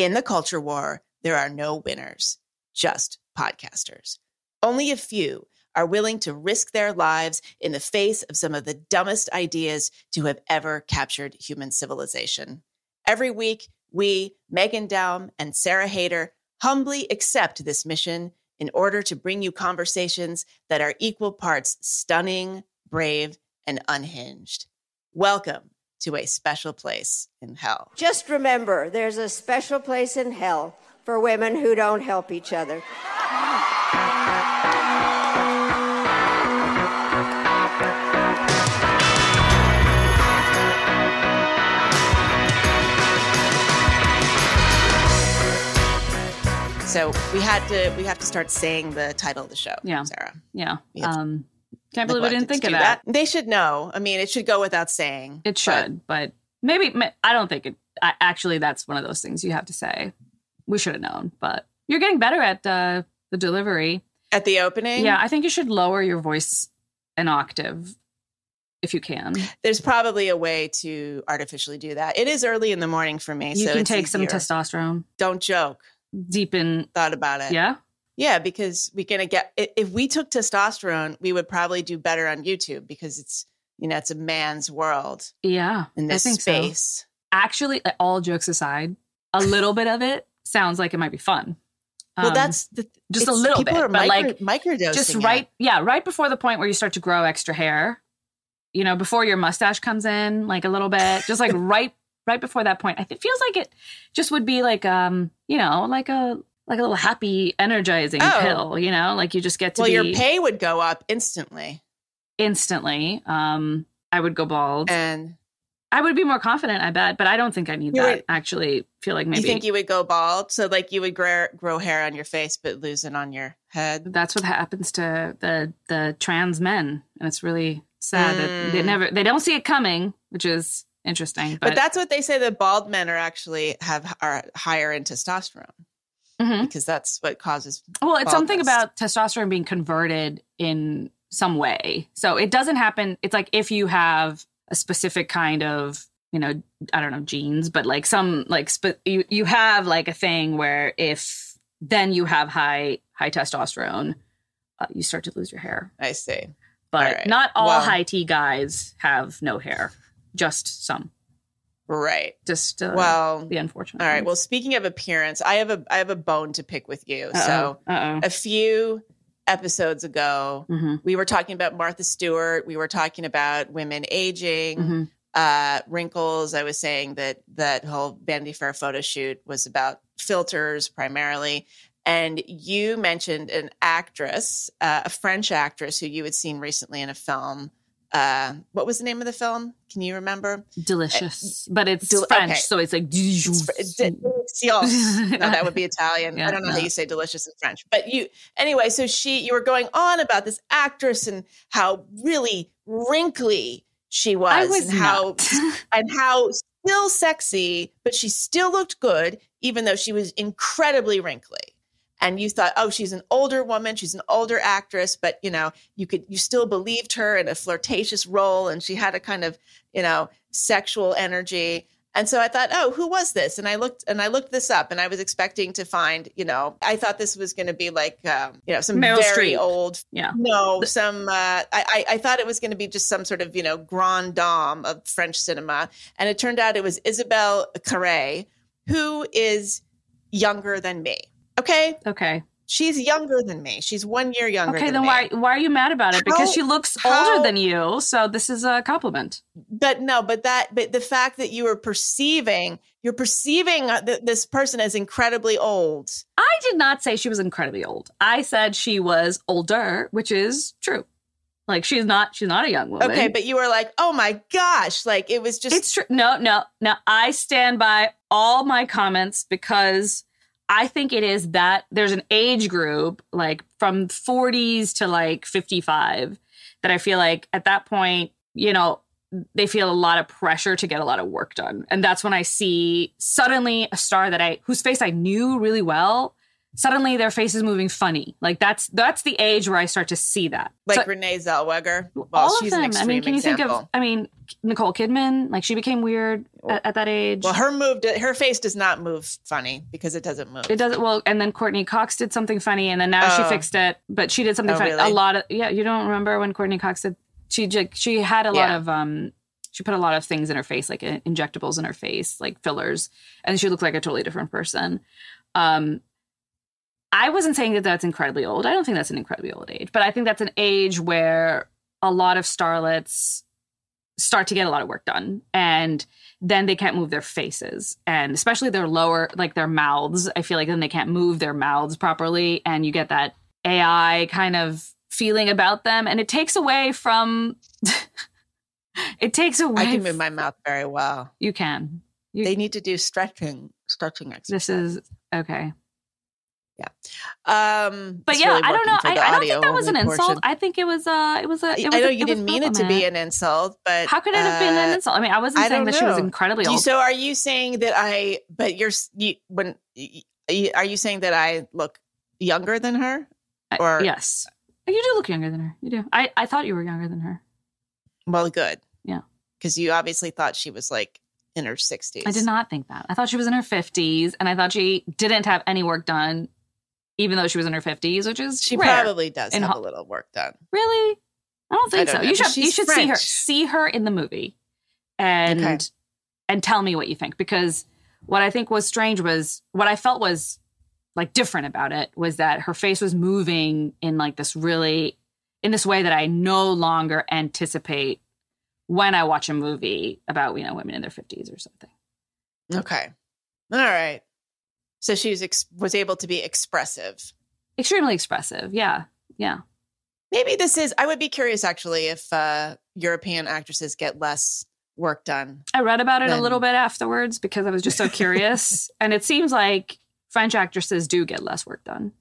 In the culture war, there are no winners, just podcasters. Only a few are willing to risk their lives in the face of some of the dumbest ideas to have ever captured human civilization. Every week, we, Meghan Daum and Sarah Haider, humbly accept this mission in order to bring you conversations that are equal parts stunning, brave, and unhinged. Welcome to a special place in hell. Just remember, there's a special place in hell for women who don't help each other. So we had to we have to start saying the title of the show. Yeah. Sarah. Yeah. Um, can't believe we didn't think of do that. They should know. I mean, it should go without saying. It should, but, maybe I don't think it. I, actually, that's one of those things you have to say. We should have known, but you're getting better at uh, the delivery. at the opening. Yeah, I think you should lower your voice an octave if you can. there's probably a way to artificially do that. It is early in the morning for me, So You so can take some testosterone Don't joke. deep in. Thought about it. Yeah. Yeah, because we're gonna get if we took testosterone, we would probably do better on YouTube because it's you know it's a man's world Yeah. in this I think so. space. Actually, all jokes aside, a little bit of it sounds like it might be fun. well, Um, that's the, just a little people bit, are but micro, like microdosing. just it. right yeah right before the point where you start to grow extra hair you know before your mustache comes in like a little bit just like right right before that point I it feels like it just would be like um you know like a like a little happy energizing Oh. pill you know like you just get to Well, your pay would go up instantly, instantly um i would go bald and i would be more confident i bet but i don't think i need that would- actually feel like maybe you think you would go bald. So like you would grow, grow hair on your face, but lose it on your head. that's what happens to the the trans men and it's really sad that they Mm. never they don't see it coming which is interesting But, that's what they say that bald men are actually have are higher in testosterone Mhm. because that's what causes. Well, it's something about testosterone being converted in some way. So it doesn't happen. It's like if you have a specific kind of, you know, I don't know, genes, but like some like sp- you you have like a thing where if then you have high high testosterone, uh, you start to lose your hair. I see. But All right. not all Well- high T guys have no hair. Just some. Right. Just uh, Well, the unfortunate. all right. ones. Well, speaking of appearance, I have a I have a bone to pick with you. So uh oh. a few episodes ago, hmm we were talking about Martha Stewart. We were talking about women aging. hmm uh, wrinkles. I was saying that that whole Vanity Fair photo shoot was about filters primarily. And you mentioned an actress, uh, a French actress who you had seen recently in a film. Uh, what was the name of the film? Can you remember? Delicious, but it's del- French, okay. so it's like. It's fr- Delicious. no, that would be Italian. Yeah, I don't know no. how you say delicious in French, but you anyway. So she, you were going on about this actress and how really wrinkly she was, I was and how and how still sexy, but she still looked good, even though she was incredibly wrinkly. And you thought, oh, she's an older woman, she's an older actress, but you know, you could you still believed her in a flirtatious role, and she had a kind of you know sexual energy. And so I thought, oh, who was this? And I looked and I looked this up, and I was expecting to find, you know, I thought this was going to be like, um, you know, some Meryl very Streep. old yeah. no, some. Uh, I, I I thought it was going to be just some sort of you know grand dame of French cinema, and it turned out it was Isabelle Carré, who is younger than me. Okay, Okay. she's younger than me. She's one year younger. Okay, than then me. why why are you mad about it? Because she looks how- older than you, so this is a compliment. But no, but that, but the fact that you are perceiving, you're perceiving uh, th- this person as incredibly old. I did not say she was incredibly old. I said she was older, which is true. Like she's not she's not a young woman. Okay, but you were like, oh my gosh, like it was just. it's true. No, no, no. I stand by all my comments because I think it is that there's an age group like from 40s to like 55 that I feel like at that point, you know, they feel a lot of pressure to get a lot of work done. And that's when I see suddenly a star that I whose face I knew really well suddenly their face is moving funny. Like that's that's the age where I start to see that. Like So- Renee Zellweger. Well, all she's of an them. I mean, can you think of? I mean, Nicole Kidman. Like she became weird at, at that age. Well, her move, her face does not move funny because it doesn't move. it doesn't well, and then Courteney Cox did something funny, and then now she Oh. fixed it. But she did something Oh, funny. really? A lot of yeah. You don't remember when Courteney Cox did? She she had a lot Yeah. of um. She put a lot of things in her face, like uh, injectables in her face, like fillers, and she looked like a totally different person. Um, I wasn't saying that that's incredibly old. I don't think that's an incredibly old age, but I think that's an age where a lot of starlets start to get a lot of work done and then they can't move their faces and especially their lower like their mouths i feel like then they can't move their mouths properly and you get that ai kind of feeling about them and it takes away from it takes away I can move my mouth very well. you can You- They need to do stretching, stretching exercises. this is okay um, but yeah really i don't know I, I don't think that was an only insult portion. i think it was uh it was a it was I know a- you didn't mean it to be an insult, but how could it have been an uh, insult i mean i wasn't I saying that she was incredibly old so are you saying that I? But you're you, when are you saying that I look younger than her? I- or- yes you do look younger than her you do i i thought you were younger than her Well, good. Yeah. because you obviously thought she was like in her sixties. I did not think that. I thought she was in her 50s and I thought she didn't have any work done even though she was in her 50s, which is She rare. probably does In have ho- a little work done. Really? I don't think I don't so. know, You should you should see her see her in the movie and Okay. and tell me what you think because what I think was strange was what I felt was like different about it was that her face was moving in like this really in this way that I no longer anticipate when I watch a movie about you know women in their 50s or something. Okay, all right. So she was ex- was able to be expressive. Extremely expressive. Yeah. Yeah. Maybe this is. I would be curious actually if uh, European actresses get less work done. I read about it a little bit afterwards because I was just so curious. and it seems like French actresses do get less work done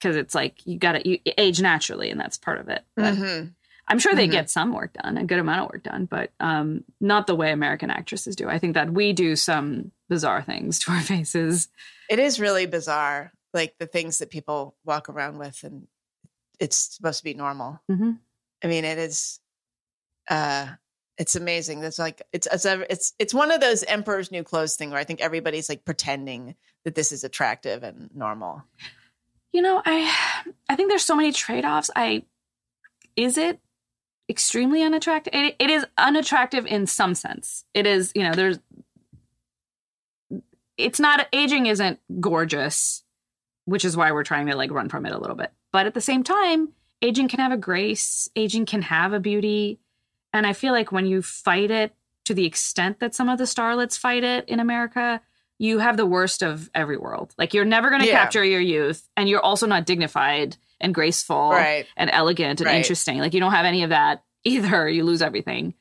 because it's like you got to you age naturally, and that's part of it. But Mhm. I'm sure they Mhm. get some work done, a good amount of work done, but um, not the way American actresses do. I think that we do some bizarre things to our faces. It is really bizarre, like the things that people walk around with, and it's supposed to be normal. Mhm. I mean, it is. Uh, it's amazing. It's like it's it's it's it's one of those emperor's new clothes thing where I think everybody's like pretending that this is attractive and normal. You know, I I think there's so many trade offs. I is it extremely unattractive? It, it is unattractive in some sense. It is, you know, there's it's not aging isn't gorgeous, which is why we're trying to like run from it a little bit. But at the same time, aging can have a grace, aging can have a beauty. And I feel like when you fight it to the extent that some of the starlets fight it in America, you have the worst of every world. Like you're never going to Yeah. capture your youth, and you're also not dignified and graceful Right. and elegant and Right. interesting. Like you don't have any of that either. You lose everything.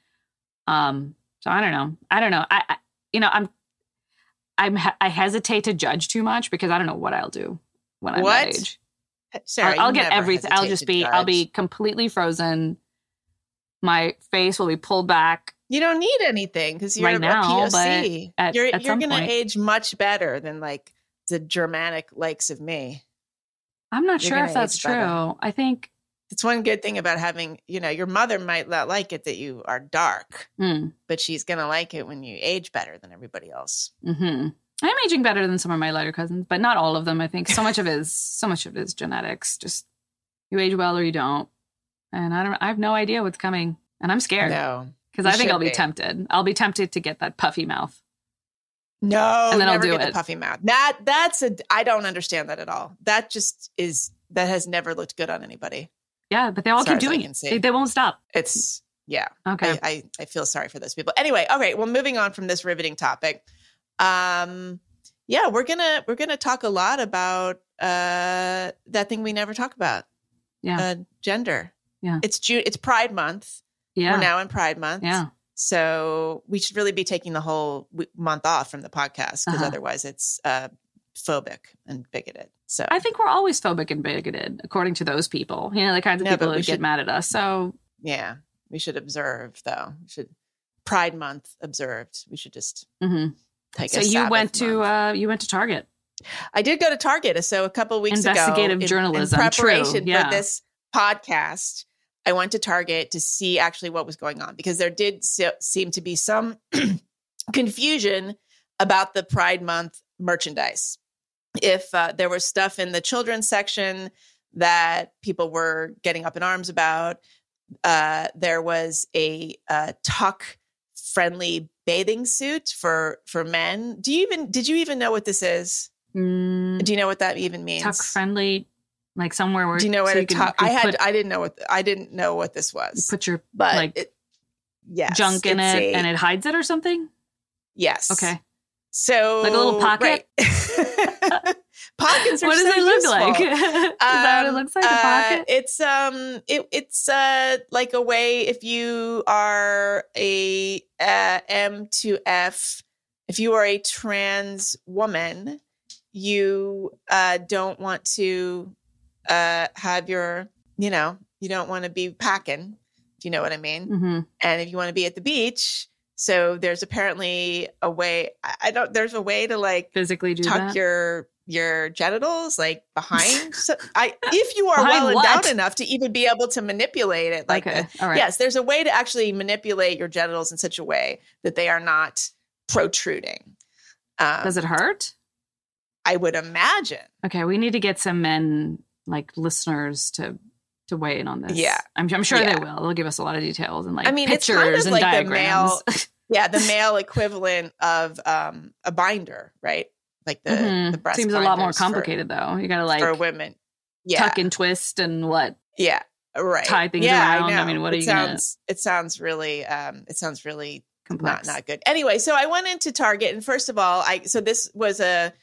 Um. So I don't know. I don't know. I, I you know I'm I'm I hesitate to judge too much because I don't know what I'll do when I'm What? that age. Sarah, I'll, I'll get everything. I'll just be. I'll be completely frozen. My face will be pulled back. You don't need anything because you're Right a now, POC. but at- you're at you're gonna point- age much better than like the Germanic likes of me. I'm not You're sure if that's true. better. I think. It's one good thing about having, you know, your mother might not like it that you are dark, Mm, but she's gonna like it when you age better than everybody else. hmm I'm aging better than some of my lighter cousins, but not all of them. I think so much of it is so much of it is genetics. Just you age well or you don't, and I don't. I have no idea what's coming, and I'm scared No, because I think I'll be, be. tempted. I'll be tempted to get that puffy mouth. no, And then I'll do it. the puffy mouth. That that's a. I don't understand that at all. That just is that has never looked good on anybody. Yeah, but they all keep doing it. They, they won't stop. It's yeah. Okay. I, I, I feel sorry for those people. Anyway, all right. Well, moving on from this riveting topic. Um, yeah, we're gonna we're gonna talk a lot about uh that thing we never talk about. Yeah. Uh, gender. Yeah. It's June. It's Pride Month. yeah. We're now in Pride Month. yeah. So we should really be taking the whole month off from the podcast because Uh-huh. otherwise it's uh phobic and bigoted. So I think we're always phobic and bigoted, according to those people. You know, the kinds of No, people but that get mad at us. So yeah, we should observe though. We should Pride Month observed. We should just mm-hmm. take. so a you went to uh you went to Target. I did go to Target. So a couple weeks Investigative ago, in- journalism, in preparation yeah. for this podcast, I went to Target to see actually what was going on because there did se- seem to be some confusion about the Pride Month merchandise. If uh, there was stuff in the children's section that people were getting up in arms about, uh, there was a uh, tuck friendly bathing suit for for men. Do you even did you even know what this is? Mm, Do you know what that even means? tuck friendly, like somewhere where Do you know what so a tuck? I had put, I didn't know what I didn't know what this you was, put your but like, it, yes, junk in it a- and it hides it or something. yes, Okay, So Like a little pocket? right. Pockets are what does so it look like? useful. Is that what it Um, looks like? A uh, pocket? It's um, it, it's uh, like a way if you are a uh, M to F, if you are a trans woman, you uh, don't want to uh, have your, you know, you don't want to be packing. If you know what I mean hmm and if you want to be at the beach so there's apparently a way i don't there's a way to like Physically do tuck that. your your genitals like behind so i if you are well endowed enough to even be able to manipulate it like okay, the- all right. yes there's a way to actually manipulate your genitals in such a way that they are not protruding um, Does it hurt? i would imagine Okay, we need to get some men like listeners to to weigh in on this. Yeah. I'm, I'm sure Yeah. they will. They'll give us a lot of details and like I mean, it's pictures kind of and like the diagrams. yeah the male equivalent of um a binder right like the Mhm. the breast Seems a lot more binders for- complicated though. You gotta like for women yeah tuck and twist and what? Yeah, right. tie things yeah, around. I know. mean, what are it you gonna- sounds, It sounds really, um, it sounds really Complex. not not good. Anyway, so I went into Target, and first of all, I so this was a,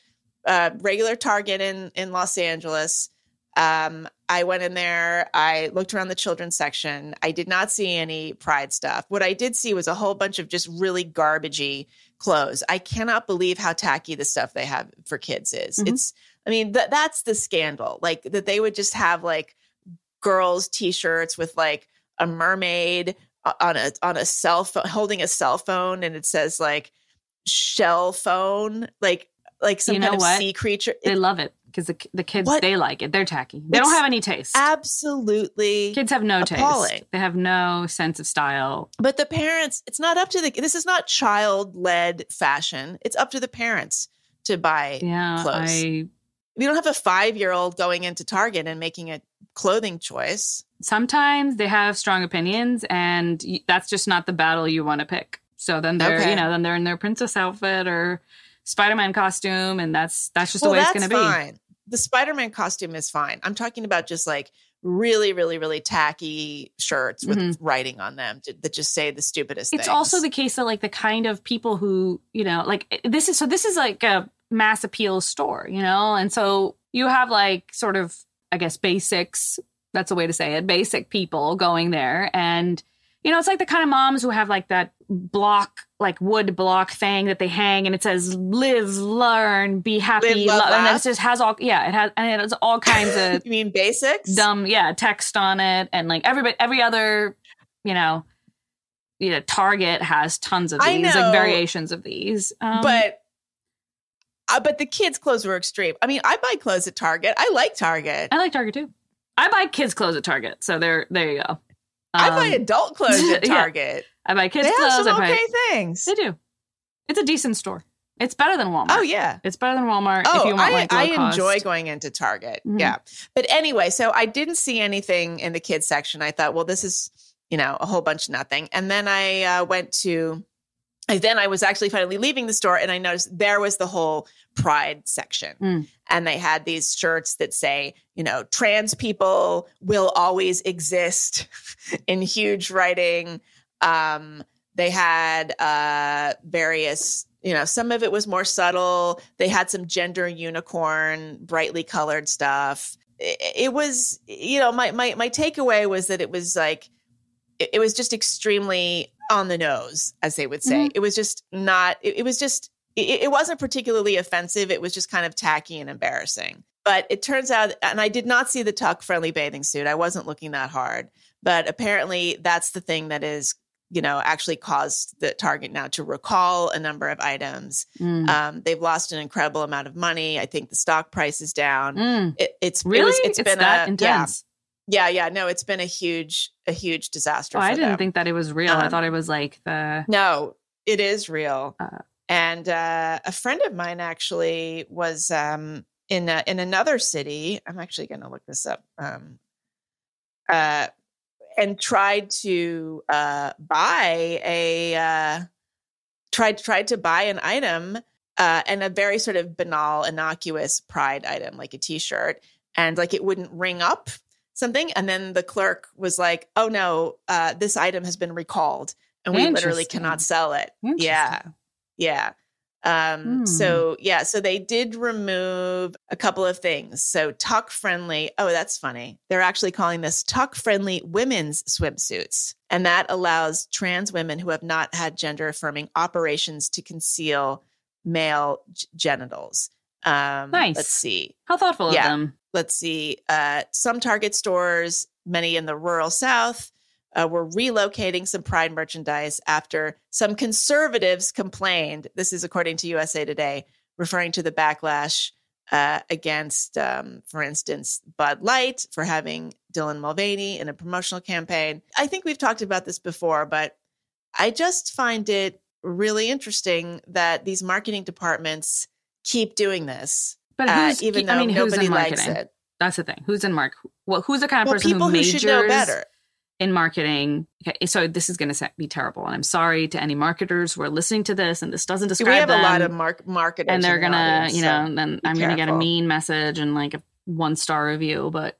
a regular Target in in Los Angeles. Um, I went in there. I looked around the children's section. I did not see any Pride stuff. What I did see was a whole bunch of just really garbagey clothes. I cannot believe how tacky the stuff they have for kids is. Mhm. It's, I mean, th- that's the scandal. Like that they would just have like girls' t-shirts with like a mermaid on a on a cell phone holding a cell phone, and it says like shell phone, like like some You know kind of what? sea creature. They It- love it because the the kids What? they like it. They're tacky. They don't have any taste. absolutely Kids have no appalling. taste. They have no sense of style. But the parents, it's not up to the. This is not child led fashion. It's up to the parents to buy. Yeah, Clothes. I We don't have a five year old going into Target and making a clothing choice. sometimes they have strong opinions, and that's just not the battle you want to pick. So then they're Okay. you know then they're in their princess outfit or Spider Man costume, and that's that's just the way it's going to be. fine. The Spider Man costume is fine. I'm talking about just like really, really, really tacky shirts with Mhm. writing on them to, that just say the stupidest things. it's things. also the case that like the kind of people who you know like eh, this is so this is like a mass appeal store you know and so you have like sort of i guess basics that's a way to say it basic people going there and you know it's like the kind of moms who have like that block like wood block thing that they hang and it says live learn be happy Live, love, love, and it just has all yeah it has and it has all kinds of you mean basics? dumb yeah text on it and like everybody every other you know you know target has tons of these know. like variations of these um, but uh, but the kids' clothes were extreme. I mean, I buy clothes at Target. I like Target. i like target too i buy kids clothes at target so there there you go I buy Um, adult clothes at yeah. I buy kids they have clothes some I buy, okay things. they do it's a decent store it's better than walmart Oh yeah. it's better than walmart if Oh, you want I, like I cost. enjoy going into Target. Mhm. Yeah. But anyway, so I didn't see anything in the kids section. I thought, well, this is, you know, a whole bunch of nothing. And then I uh, went to, and then I was actually finally leaving the store and I noticed there was the whole pride section. Mm. And they had these shirts that say, you know, trans people will always exist in huge writing. Um, they had uh, various, you know, some of it was more subtle. They had some gender unicorn, brightly colored stuff. It, it was, you know, my my my takeaway was that it was like, it, it was just extremely on the nose, as they would say. Mhm. It was just not. It, it was just. It, it wasn't particularly offensive. It was just kind of tacky and embarrassing. But it turns out, and I did not see the tuck friendly bathing suit. I wasn't looking that hard, but apparently that's the thing that is you know, actually caused the Target now to recall a number of items. Mm. Um, they've lost an incredible amount of money. I think the stock price is down. Mm. It, it's it Really? was, it's been that a intense. yeah, yeah, yeah. No, it's been a huge a huge disaster. Oh, I didn't them. think that it was real. I Um, thought it was like the No, it is real. Uh. and uh, a friend of mine actually was um, in a, in another city. I'm actually going to look this up. Um, uh, and tried to uh, buy a uh, tried tried to buy an item uh, and a very sort of banal, innocuous pride item like a T-shirt, and like it wouldn't ring up something, and then the clerk was like, "Oh no, uh, this item has been recalled." And we literally cannot sell it. Yeah. Yeah. Um, Hmm. so yeah, so they did remove a couple of things. So tuck friendly. Oh, that's funny. They're actually calling this tuck friendly women's swimsuits. And that allows trans women who have not had gender affirming operations to conceal male g- genitals. Um, Nice. Let's see How thoughtful Yeah. of them. let's see, uh, some Target stores, many in the rural South, uh, were relocating some Pride merchandise after some conservatives complained. This is according to USA Today, referring to the backlash uh, against, um, for instance, Bud Light for having Dylan Mulvaney in a promotional campaign. I think we've talked about this before, but I just find it really interesting that these marketing departments keep doing this But uh, even though I mean, who's nobody in likes marketing? it. That's the thing. Who's in mark? Well, who's the kind of Well, person people who who majors should know better. In marketing? Okay, so this is going to be terrible, and I'm sorry to any marketers who are listening to this, and this doesn't describe we have them. a lot of mark marketers, and they're gonna, audience, you so know, then I'm gonna get a mean message and like a one star review. But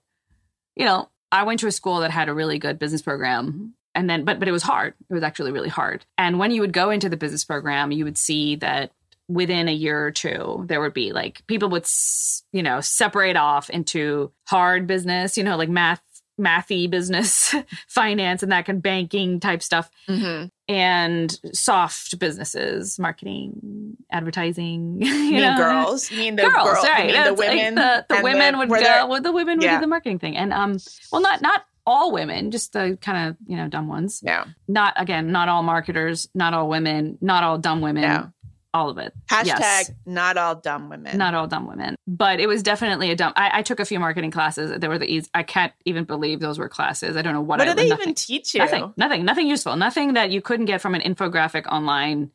you know, I went to a school that had a really good business program, and then but but it was hard. It was actually really hard. And when you would go into the business program, you would see that within a year or two there would be like people would s- you know separate off into hard business you know like math mathy business finance and that kind of banking type stuff Mhm. and soft businesses marketing advertising you You mean know girls? You mean the girls, girl- you right? mean the like women? the, the women would go. there- Well, the women would Yeah. do the marketing thing, and um, well, not not all women, just the kind of you know dumb ones. Yeah. Not again, not all marketers, not all women, not all dumb women. No. All of it. Hashtag Yes. not all dumb women. Not all dumb women, but it was definitely a dumb. I, I took a few marketing classes. They were the easy. I can't even believe those were classes. I don't know what. what I do they nothing. even teach you? Nothing, nothing, nothing useful. Nothing that you couldn't get from an infographic online.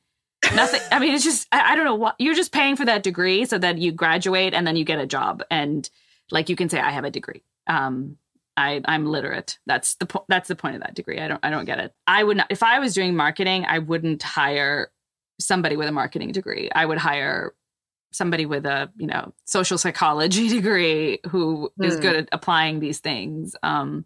Nothing. I mean, it's just I, I don't know what you're just paying for that degree so that you graduate and then you get a job and like you can say I have a degree. Um, I I'm literate. That's the po- that's the point of that degree. I don't I don't get it. I would not if I was doing marketing. I wouldn't hire somebody with a marketing degree. I would hire somebody with a you know social psychology degree who is Hmm. good at applying these things. Um,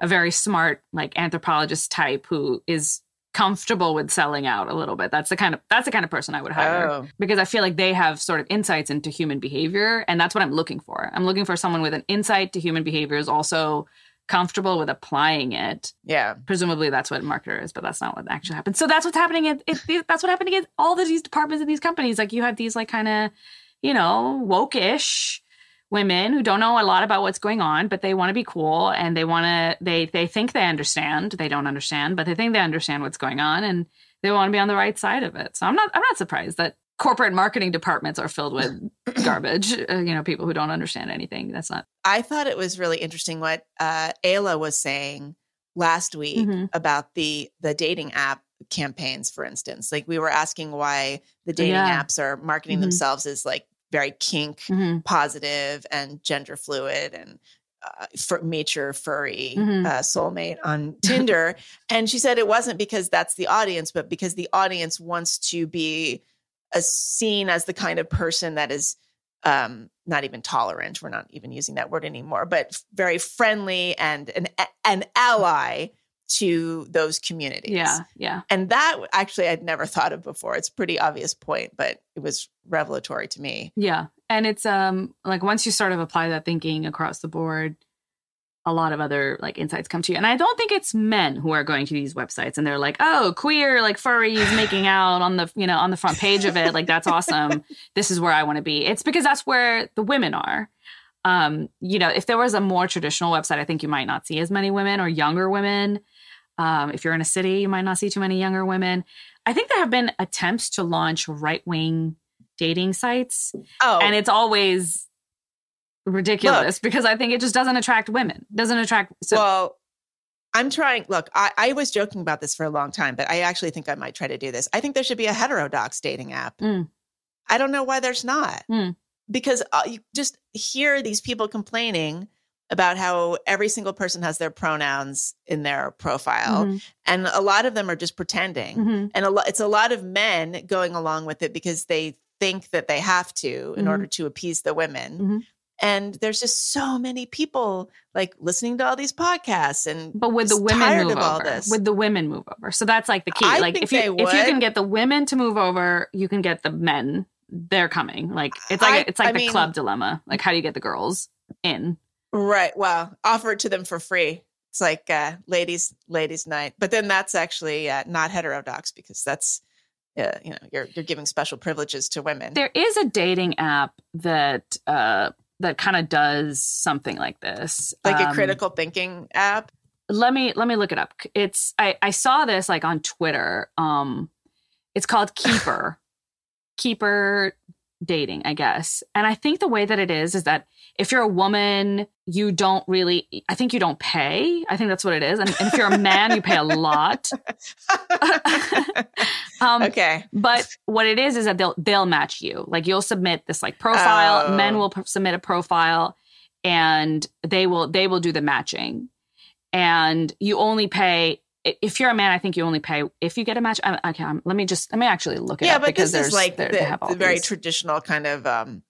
a very smart like anthropologist type who is comfortable with selling out a little bit. That's the kind of that's the kind of person I would hire Oh. because I feel like they have sort of insights into human behavior and that's what I'm looking for. I'm looking for someone with an insight to human behavior is also comfortable with applying it. Yeah. Presumably that's what marketer is, but that's not what actually happens. So that's what's happening at it, that's what happening at all of these departments in these companies. Like you have these like kind of, you know, woke-ish women who don't know a lot about what's going on, but they want to be cool and they want to they they think they understand. They don't understand, but they think they understand what's going on and they want to be on the right side of it. So I'm not I'm not surprised that corporate marketing departments are filled with garbage, uh, you know, people who don't understand anything. That's not I thought it was really interesting what uh, Aella was saying last week Mhm. about the the dating app campaigns, for instance. Like we were asking why the dating Yeah. apps are marketing Mhm. themselves as like very kink Mhm. positive and gender fluid and uh, for mature furry Mhm. uh, soulmate on Tinder. and she said it wasn't because that's the audience, but because the audience wants to be a, seen as the kind of person that is um, not even tolerant. We're not even using that word anymore, but very friendly and an an ally to those communities. yeah, yeah. And that actually I'd never thought of before. It's a pretty obvious point, but it was revelatory to me. Yeah. And it's um like once you sort of apply that thinking across the board, a lot of other like insights come to you. And I don't think it's men who are going to these websites and they're like, "Oh, queer like furries making out on the, you know, on the front page of it. Like that's awesome. This is where I want to be." It's because that's where the women are. Um, you know, if there was a more traditional website, I think you might not see as many women or younger women Um, if you're in a city, you might not see too many younger women. I think there have been attempts to launch right wing dating sites, Oh, and it's always ridiculous because I think it just doesn't attract women. Doesn't attract. So well, I'm trying. Look, I, I was joking about this for a long time, but I actually think I might try to do this. I think there should be a heterodox dating app. Mm. I don't know why there's not. Mm. Because uh, you just hear these people complaining about how every single person has their pronouns in their profile, Mhm, and a lot of them are just pretending. mhm. And a lo- it's a lot of men going along with it because they think that they have to in Mhm. order to appease the women. And there's just so many people like listening to all these podcasts and But would the women move over? this. Would the women move over? So that's like the key. I like if you they if you can get the women to move over, you can get the men. They're coming. Like it's like I- it's like I the mean- club dilemma. Like how do you get the girls in? right, well, offer it to them for free. It's like uh, ladies ladies night, but then that's actually uh, not heterodox because that's uh, you know you're you're giving special privileges to women. There is a dating app that uh that kind of does something like this. like a Um, critical thinking app. let me let me look it up it's i i saw this like on twitter um it's called keeper keeper dating i guess and i think the way that it is is that if you're a woman you don't really i think you don't pay i think that's what it is and, and if you're a man you pay a lot um okay. but what it is is that they'll they'll match you. Like you'll submit this like profile. Oh. Men will p- submit a profile, and they will they will do the matching. And you only pay if you're a man. I think you only pay if you get a match. I, okay, um, let me just let me actually look it yeah, up but because this there's is like the, the very these. traditional kind of um,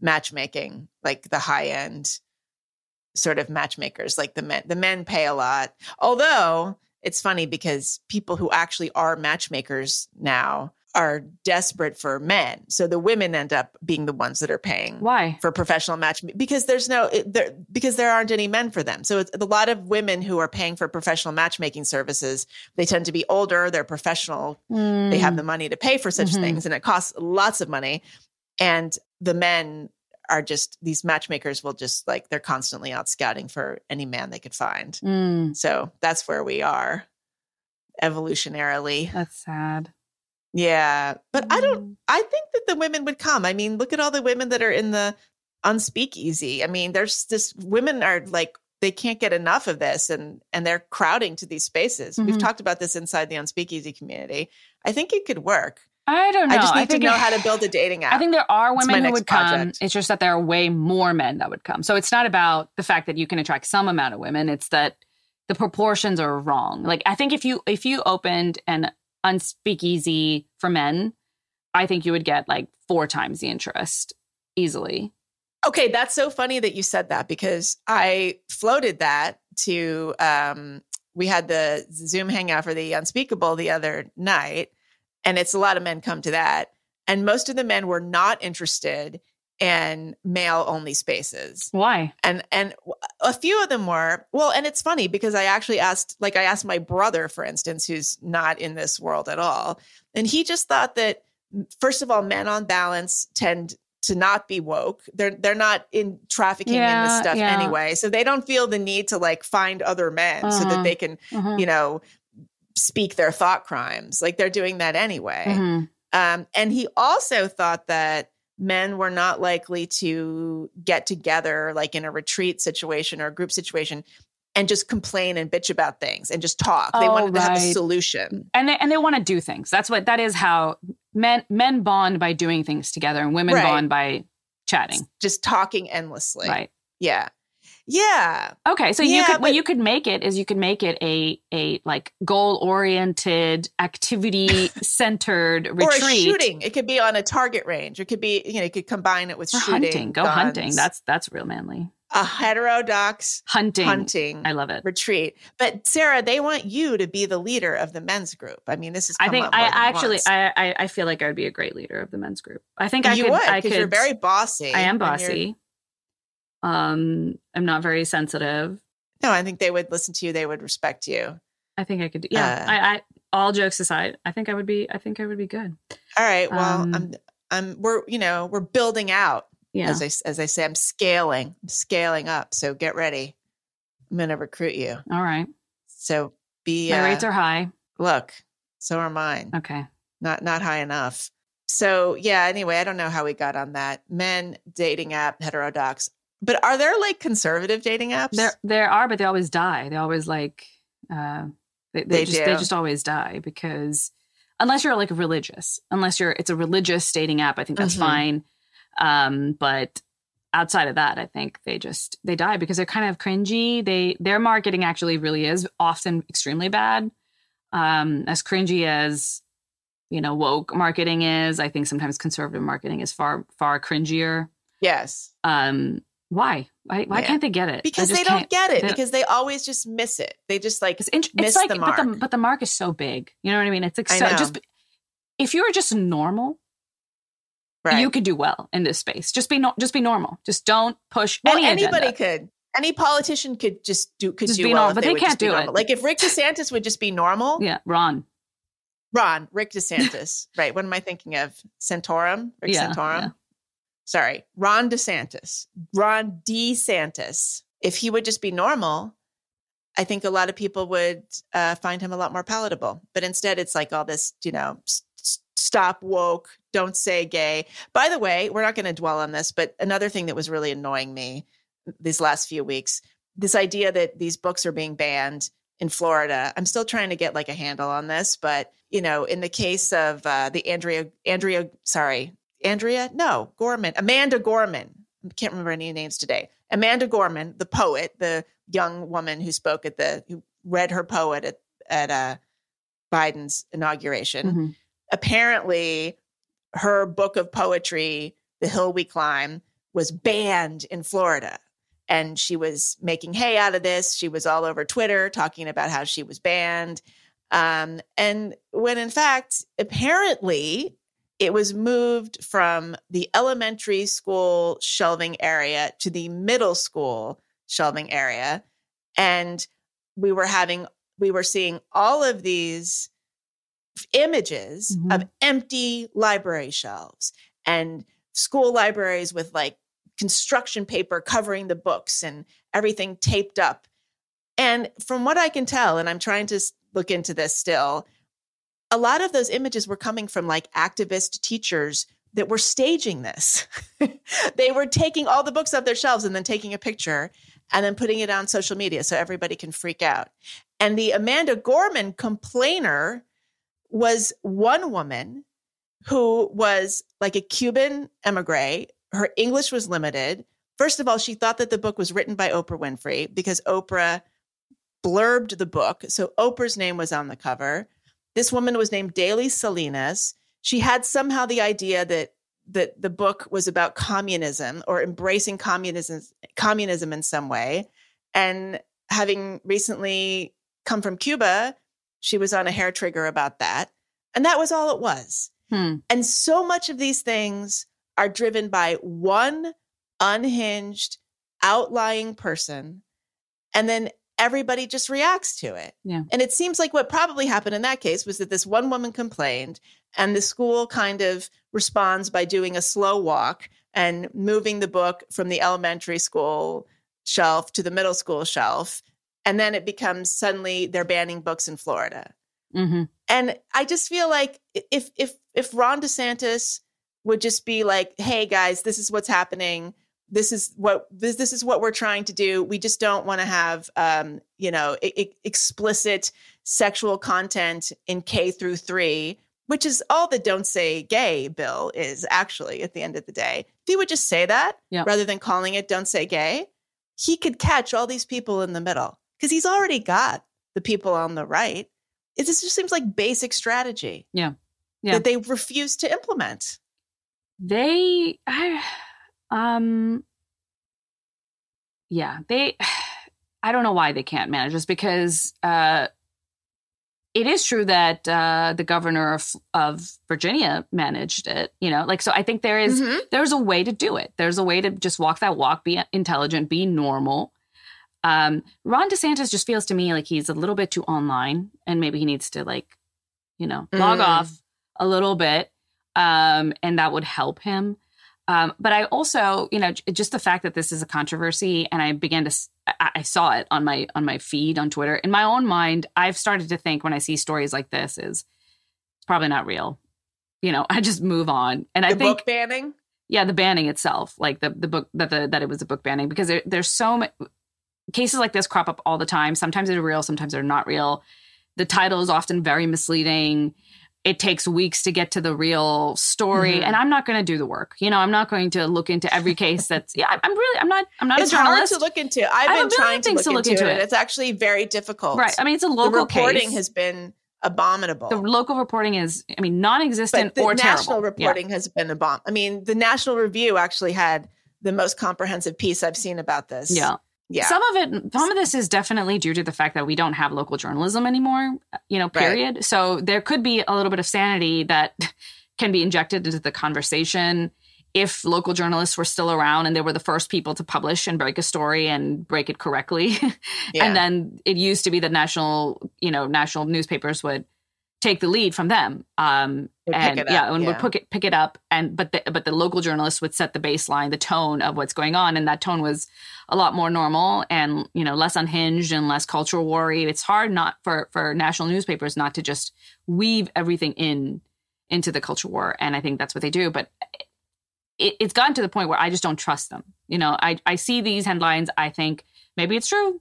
matchmaking, like the high end sort of matchmakers. Like the men, the men pay a lot. Although it's funny because people who actually are matchmakers now are desperate for men, so the women end up being the ones that are paying Why? for professional matchmaking because there's no there because there aren't any men for them. So it's a lot of women who are paying for professional matchmaking services. They tend to be older. They're professional they have Mm, the money to pay for such Mhm. things and it costs lots of money and the men are just these matchmakers will just like they're constantly out scouting for any man they could find mm, so that's where we are evolutionarily that's sad. Yeah but i don't Mm. i think that the women would come i mean look at all the women that are in the unspeakeasy i mean there's this women are like they can't get enough of this and and they're crowding to these spaces we've Mhm. talked about this inside the unspeakeasy community i think it could work I don't know. I just need to think know how to build a dating app. I think there are women who would come. project. It's just that there are way more men that would come. So it's not about the fact that you can attract some amount of women. It's that the proportions are wrong. Like I think if you if you opened an unspeakeasy for men, I think you would get like four times the interest easily. okay, that's so funny that you said that because I floated that to um we had the Zoom hangout for the unspeakable the other night and it's a lot of men come to that and most of the men were not interested in male only spaces. Why? and and a few of them were well and it's funny because i actually asked like i asked my brother for instance who's not in this world at all and he just thought that first of all men on balance tend to not be woke they're they're not in trafficking in this stuff yeah. anyway so they don't feel the need to like find other men so Uh-huh. that they can Mhm. you know speak their thought crimes like they're doing that anyway Mhm. um, and he also thought that men were not likely to get together like in a retreat situation or a group situation and just complain and bitch about things and just talk. they Oh, wanted to have a solution. And they and they want to do things. That's what that is how men men bond by doing things together and women Right. bond by chatting. Just talking endlessly. Right. Yeah. Yeah. Okay, so you Yeah, could what you could make it is you could make it a a like goal oriented, activity centered Or a shooting. It could be on a target range. It could be, you know, you could combine it with or shooting. hunting. Go guns. hunting. That's that's real manly. a heterodox Hunting. hunting I love it. retreat. But Sarah, they want you to be the leader of the men's group. I mean, this is I think I actually I, I I feel like I would be a great leader of the men's group. I think I you could would I because could you're very bossy. I am bossy. Um I'm not very sensitive. No, I think they would listen to you. They would respect you. I think I could do yeah. Uh, I, I all jokes aside, I think I would be I think I would be good. All right. Well, Um, I'm, I'm, we're, you know, we're building out. Yeah. As I, as I say, I'm scaling, I'm scaling up. So get ready. I'm going to recruit you. All right. So be. My uh, rates are high. look. So are mine. Okay. Not not high enough. So yeah. Anyway, I don't know how we got on that. Men dating app heterodox. But are there like conservative dating apps? There there are, but they always die. They always like uh they, they, They just they just always die because unless you're like religious, unless you're it's a religious dating app, I think that's Mhm. fine. Um, but outside of that, I think they just they die because they're kind of cringy. They their marketing actually really is often extremely bad. Um, as cringy as you know woke marketing is, I think sometimes conservative marketing is far far cringier. yes. Um, why? Why, why Yeah. can't they get it? Because they don't get it. they don't- Because they always just miss it. They just like It's, int- miss it's like, the but the mark. but the mark is so big. You know what I mean? It's like so just if you were just normal, right. you could do well in this space. Just be no, just be normal. Just don't push well, any anybody agenda. could. Any politician could just do could Just do be well, normal, but they would can't do it. Like if Rick DeSantis would just be normal, Yeah, Ron. Ron, Rick DeSantis, right? What am I thinking of? Santorum, Rick Yeah, Santorum. yeah. Sorry, Ron DeSantis, Ron DeSantis. If he would just be normal, I think a lot of people would uh, find him a lot more palatable. But instead, it's like all this, you know, s- s- stop woke, don't say gay. By the way, we're not going to dwell on this, but another thing that was really annoying me these last few weeks this idea that these books are being banned in Florida. I'm still trying to get like a handle on this, but you know, in the case of uh, the Andrea, Andrea, sorry, Andrea, no, Gorman, Amanda Gorman. I can't remember any names today. Amanda Gorman, the poet, the young woman who spoke at the, who read her poet at at uh, Biden's inauguration. Mhm. Apparently, her book of poetry, "The Hill We Climb," was banned in Florida and she was making hay out of this. She was all over Twitter talking about how she was banned. Um, and when in fact, apparently, it was moved from the elementary school shelving area to the middle school shelving area. And we were having, we were seeing all of these images Mhm. of empty library shelves and school libraries with like construction paper covering the books and everything taped up. And from what I can tell, and I'm trying to look into this still, a lot of those images were coming from like activist teachers that were staging this. they were taking all the books off their shelves and then taking a picture and then putting it on social media so everybody can freak out. And the Amanda Gorman complainer was one woman who was like a Cuban emigre. Her English was limited. First of all, she thought that the book was written by Oprah Winfrey because Oprah blurbed the book. So Oprah's name was on the cover. This woman was named Daly Salinas. She had somehow the idea that that the book was about communism or embracing communism communism in some way. And having recently come from Cuba, she was on a hair trigger about that. And that was all it was. Hmm. And so much of these things are driven by one unhinged, outlying person. And then everybody just reacts to it. Yeah. And it seems like what probably happened in that case was that this one woman complained, and the school kind of responds by doing a slow walk and moving the book from the elementary school shelf to the middle school shelf. And then it becomes suddenly they're banning books in Florida. hmm And I just feel like if if if Ron DeSantis would just be like, "Hey guys, this is what's happening. This is what this this is what we're trying to do. We just don't want to have um, you know, e- e- explicit sexual content in K through 3." Which is all the don't say gay bill is actually at the end of the day. If he would just say that Yeah. rather than calling it don't say gay, he could catch all these people in the middle because he's already got the people on the right. It just just seems like basic strategy Yeah. Yeah. that they refuse to implement. They, I, um, yeah, they, I don't know why they can't manage this because, uh, it is true that uh, the governor of, of Virginia managed it, you know, like so. I think there is- Mhm. there's a way to do it. There's a way to just walk that walk, be intelligent, be normal. Um, Ron DeSantis just feels to me like he's a little bit too online, and maybe he needs to like, you know, log Mm. off a little bit, um, and that would help him. Um, but I also, you know, just the fact that this is a controversy, and I began to, I, saw it on my on my feed on Twitter. In my own mind, I've started to think when I see stories like this, is it's probably not real. You know, I just move on, and the I think book banning. yeah the banning itself like the the book that the that it was a book banning because there, there's so many cases like this crop up all the time sometimes they're real sometimes they're not real the title is often very misleading it takes weeks to get to the real story Mhm. and i'm not going to do the work you know i'm not going to look into every case that's yeah i'm really i'm not i'm not It's a hard journalist to look into. I've been trying to look, to look into, into it. it. It's actually very difficult. right i mean it's a the local reporting case. has been abominable. the local reporting is i mean non-existent the or national terrible Yeah. reporting has been a bomb. I mean, the National Review actually had the most comprehensive piece I've seen about this. yeah yeah. Some of it, some of this is definitely due to the fact that we don't have local journalism anymore, you know, Right. period. So there could be a little bit of sanity that can be injected into the conversation if local journalists were still around and they were the first people to publish and break a story and break it correctly. yeah. and then it used to be that national, you know, national newspapers would take the lead from them. Um, and yeah, up, and yeah. would pick it pick it up, and but the, but the local journalists would set the baseline, the tone of what's going on, and that tone was a lot more normal and you know less unhinged and less cultural worry. It's hard not for for national newspapers not to just weave everything in into the culture war, and I think that's what they do. But it, it's gotten to the point where I just don't trust them. You know, I I see these headlines, I think maybe it's true,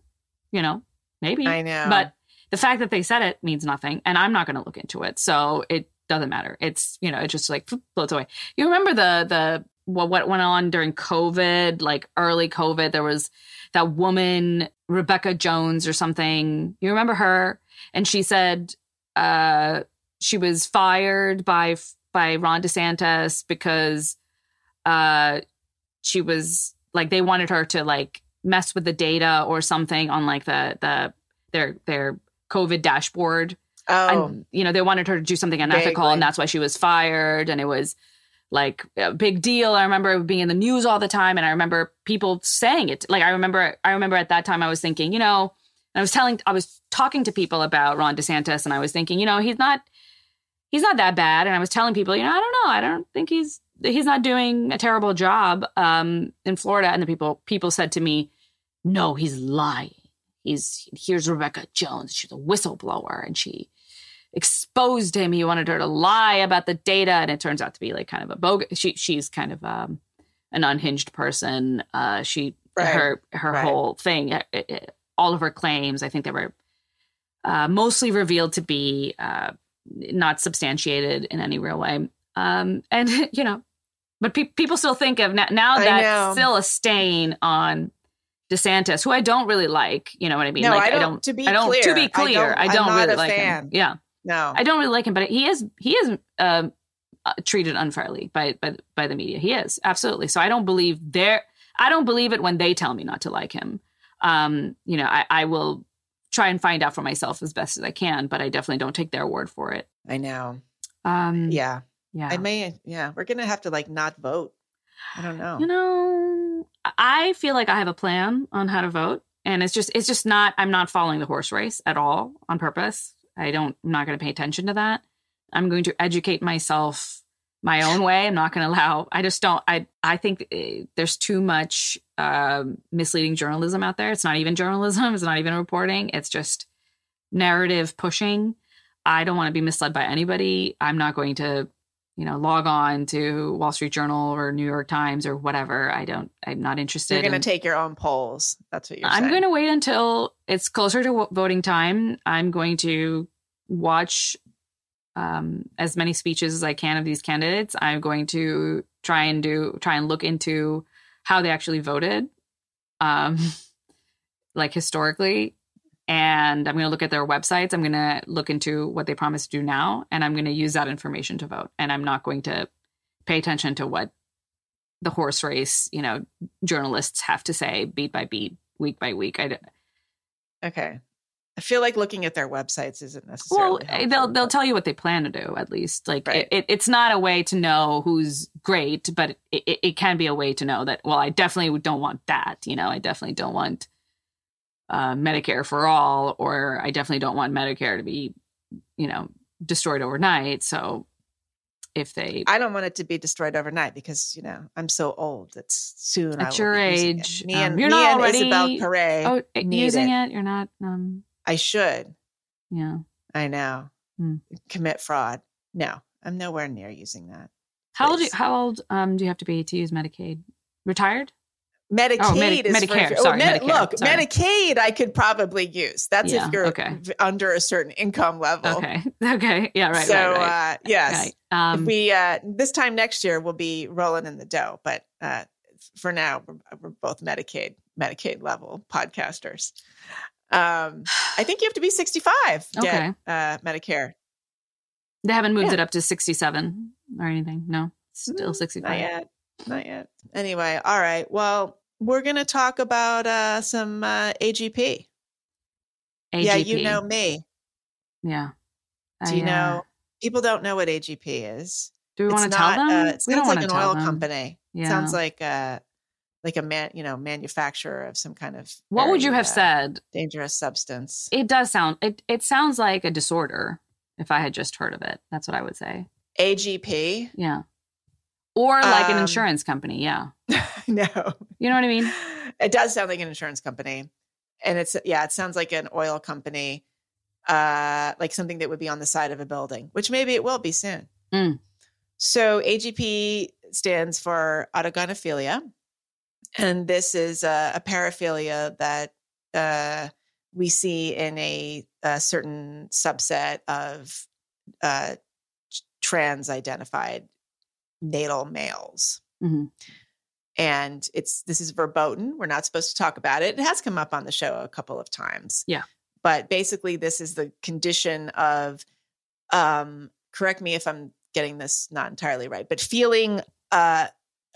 you know, maybe I know. but the fact that they said it means nothing, and I'm not going to look into it. So it doesn't matter. It's you know, it just like floats away. You remember the the what what went on during COVID, like early COVID? There was that woman Rebekah Jones or something. You remember her? And she said uh, she was fired by by Ron DeSantis because uh, she was like they wanted her to like mess with the data or something on like the the their their COVID dashboard. oh, And you know, they wanted her to do something unethical, Vaguely. and that's why she was fired. And it was like a big deal. I remember it being in the news all the time, and I remember people saying it. Like I remember, I remember at that time I was thinking, you know, and I was telling, I was talking to people about Ron DeSantis, and I was thinking, you know, he's not, he's not that bad. And I was telling people, you know, I don't know, I don't think he's he's not doing a terrible job um, in Florida. And the people people said to me, no, he's lying. He's here's Rebekah Jones. She's a whistleblower, and she exposed him. He wanted her to lie about the data, and it turns out to be like kind of a bogus. She she's kind of um, an unhinged person. Uh, she Right. her her Right. whole thing, uh, uh, all of her claims, I think they were uh, mostly revealed to be uh, not substantiated in any real way. Um, and you know, but pe- people still think of now, now that's still a stain on DeSantis, who I don't really like. You know what I mean? No, like, I don't- to be I don't. clear, to be I clear, don't- I don't, really like fan. him. Yeah, no. I don't really like him, but he is he is um, uh, treated unfairly by by by the media. He is absolutely. So I don't believe their I don't believe it when they tell me not to like him. Um, you know, I, I will try and find out for myself as best as I can, but I definitely don't take their word for it. I know. Um, Yeah. yeah. I may. Yeah. We're gonna have to like not vote. I don't know. You know, I feel like I have a plan on how to vote, and it's just it's just not. I'm not following the horse race at all on purpose. I don't. I'm not going to pay attention to that. I'm going to educate myself my own way. I'm not going to allow. I just don't. I I think eh, there's too much um, misleading journalism out there. It's not even journalism. It's not even reporting. It's just narrative pushing. I don't want to be misled by anybody. I'm not going to you know, log on to Wall Street Journal or New York Times or whatever. I don't, I'm not interested. You're gonna in- take your own polls. That's what you're I'm going to wait until it's closer to voting time. I'm going to watch um, as many speeches as I can of these candidates. I'm going to try and do, try and look into how they actually voted, um, like historically. And I'm going to look at their websites. I'm going to look into what they promise to do now, and I'm going to use that information to vote. And I'm not going to pay attention to what the horse race, you know, journalists have to say beat by beat, week by week. I, Okay. I feel like looking at their websites isn't necessarily. Eh, well, helpful, they'll they'll tell you what they plan to do at least. Like Right. it, it, it's not a way to know who's great, but it, it, it can be a way to know that. Well, I definitely don't want that. You know, I definitely don't want uh, Medicare for all, or I definitely don't want Medicare to be, you know, destroyed overnight. So if they I don't want it to be destroyed overnight because you know I'm so old. It's soon. At your be using it. age. me um, and, you're me not and already Isabel oh, using it. it. You're not. Um, I should. yeah. I know. Hmm. Commit fraud. No, I'm nowhere near using that. How old? How old um, do you have to be to use Medicaid? Retired? Medicaid Medi- is Medicare, For, sorry, oh, Medi- Medicare, Look, sorry. Medicaid I could probably use. That's Yeah, if you're okay. under a certain income level. Okay. Okay. Yeah. Right. so right. Right. uh, yes, right. Um, we uh, this time next year we'll be rolling in the dough, but uh, for now we're, we're both Medicaid Medicaid level podcasters. Um, I think you have to be 65 to Okay. get uh, Medicare. they haven't moved yeah. it up to 67 or anything. No, still Mm, 65. Not yet. Anyway, all right. Well, we're going to talk about uh, some uh, AGP. Yeah, you know me. Yeah. Do I, you uh, know? People don't know what AGP is. Do we want to tell not, them? Uh, it sounds like an oil them. company. Yeah. Sounds like a like a man, you know, manufacturer of some kind of. what would you have uh, said? Dangerous substance. It does sound. It it sounds like a disorder. If I had just heard of it, that's what I would say. AGP. Yeah. Or like an Um, insurance company. Yeah. no, You know what I mean? it does sound like an insurance company, and it's yeah, it sounds like an oil company, uh, like something that would be on the side of a building, which maybe it will be soon. Mm. So AGP stands for autogynephilia, and this is a, a paraphilia that uh, we see in a, a certain subset of uh, trans-identified natal males. Mhm. And it's this is verboten. We're not supposed to talk about it. It has come up on the show a couple of times. Yeah. But basically, this is the condition of um, correct me if I'm getting this not entirely right, but feeling uh,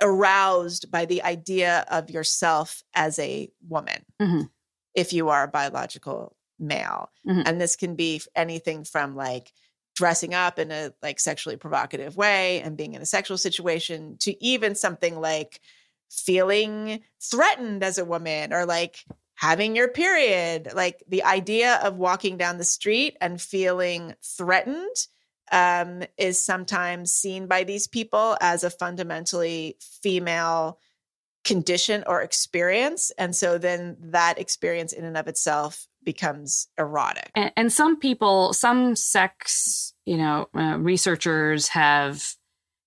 aroused by the idea of yourself as a woman Mhm. if you are a biological male. Mhm. And this can be anything from like dressing up in a like sexually provocative way and being in a sexual situation to even something like feeling threatened as a woman or like having your period. Like the idea of walking down the street and feeling threatened um, is sometimes seen by these people as a fundamentally female condition or experience. And so then that experience in and of itself becomes erotic. And, and some people some sex you know uh, researchers have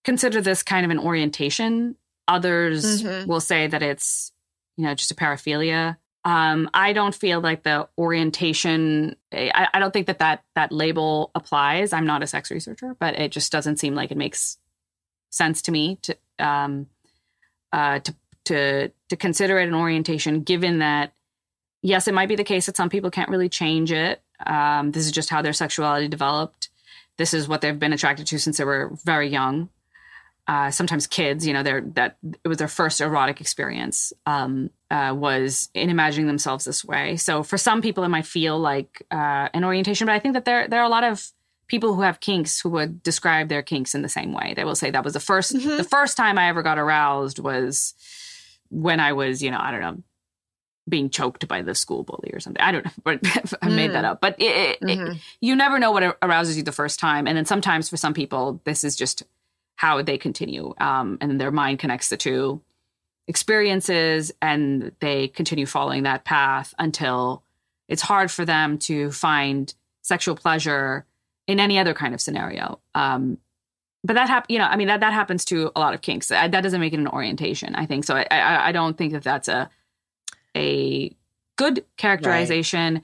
considered this kind of an orientation. Others Mhm. will say that it's you know just a paraphilia. Um, i don't feel like the orientation I, I don't think that, that that label applies. I'm not a sex researcher but it just doesn't seem like it makes sense to me to um, uh, to to to consider it an orientation given that yes, it might be the case that some people can't really change it. Um, this is just how their sexuality developed. This is what they've been attracted to since they were very young. Uh, sometimes kids, you know, they're, that it was their first erotic experience um, uh, was in imagining themselves this way. So for some people, it might feel like uh, an orientation, but I think that there there are a lot of people who have kinks who would describe their kinks in the same way. They will say that was the 1st Mhm. the first time I ever got aroused was when I was, you know, I don't know, being choked by the school bully or something. I don't know, but I made that Mm. up. But it, it, it- Mhm. you never know what arouses you the first time, and then sometimes for some people, this is just how they continue, um, and their mind connects the two experiences, and they continue following that path until it's hard for them to find sexual pleasure in any other kind of scenario. Um, but that hap- you know, I mean that that happens to a lot of kinks. That that doesn't make it an orientation. I think so. I I, I don't think that that's a a good characterization,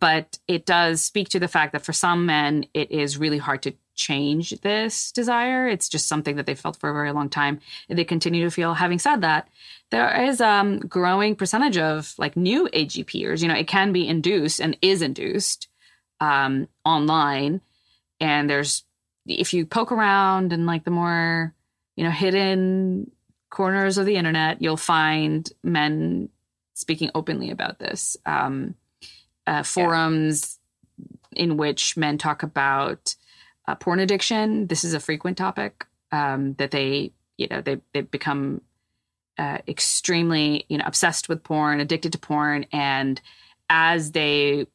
but it does speak to the fact that for some men, it is really hard to change this desire. It's just something that they felt for a very long time, and they continue to feel. Having said that, there is um growing percentage of like new AGPers. You know, it can be induced and is induced um, online, and there's if you poke around in like the more you know hidden corners of the internet, you'll find men speaking openly about this. Um, uh, forums in which men talk about uh, porn addiction. This is a frequent topic um, that they, you know, they they become uh, extremely, you know, obsessed with porn, addicted to porn, and as they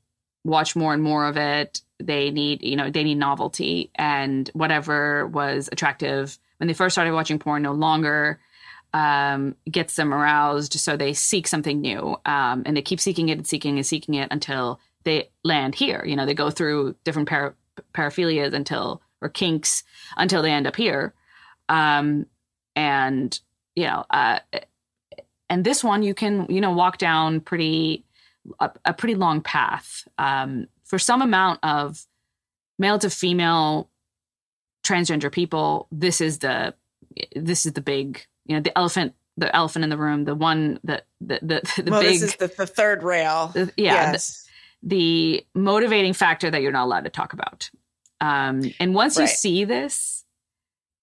watch more and more of it. They need, you know, they need novelty and whatever was attractive when they first started watching porn no longer um, gets them aroused. So they seek something new um, and they keep seeking it and seeking and seeking it until they land here. You know, they go through different para- paraphilias until, or kinks until they end up here. Um, and, you know, uh, and this one you can, you know, walk down pretty, a, a pretty long path. Um, for some amount of male to female transgender people, this is the, this is the big you know the elephant the elephant in the room the one that the the, the well, big this is the, the third rail the, yeah yes. the, the, motivating factor that you're not allowed to talk about um, and once right. you see this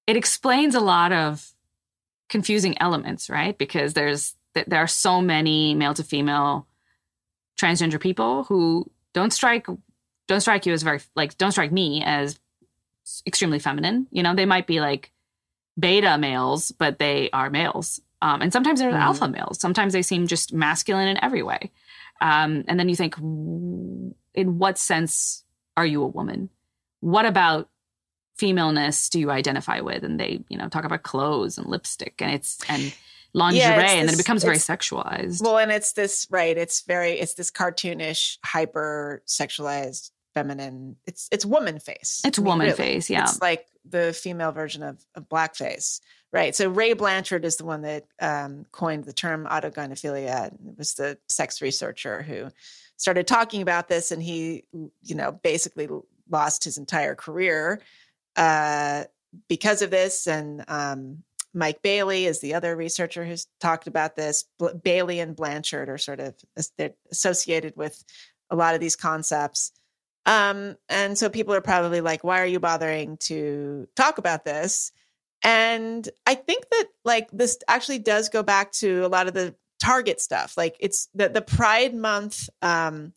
it explains a lot of confusing elements right because there's there are so many male to female transgender people who don't strike don't strike you as very like don't strike me as extremely feminine you know they might be like beta males, but they are males. Um, and sometimes they're mm. alpha males. Sometimes they seem just masculine in every way. Um, and then you think, in what sense are you a woman? What about femaleness do you identify with? And they, you know, talk about clothes and lipstick and it's and lingerie, yeah, and then it becomes very sexualized. Well, and it's this right. It's very it's this cartoonish, hyper sexualized feminine. It's it's woman face. It's I mean, woman really. face. Yeah, it's like the female version of, of blackface, right? So Ray Blanchard is the one that um, coined the term autogynephilia. It was the sex researcher who started talking about this, and he, you know, basically lost his entire career uh, because of this. And um, Mike Bailey is the other researcher who's talked about this. B- Bailey and Blanchard are sort of associated with a lot of these concepts. Um, and so people are probably like, why are you bothering to talk about this? And I think that like this actually does go back to a lot of the Target stuff. Like it's the the Pride Month um,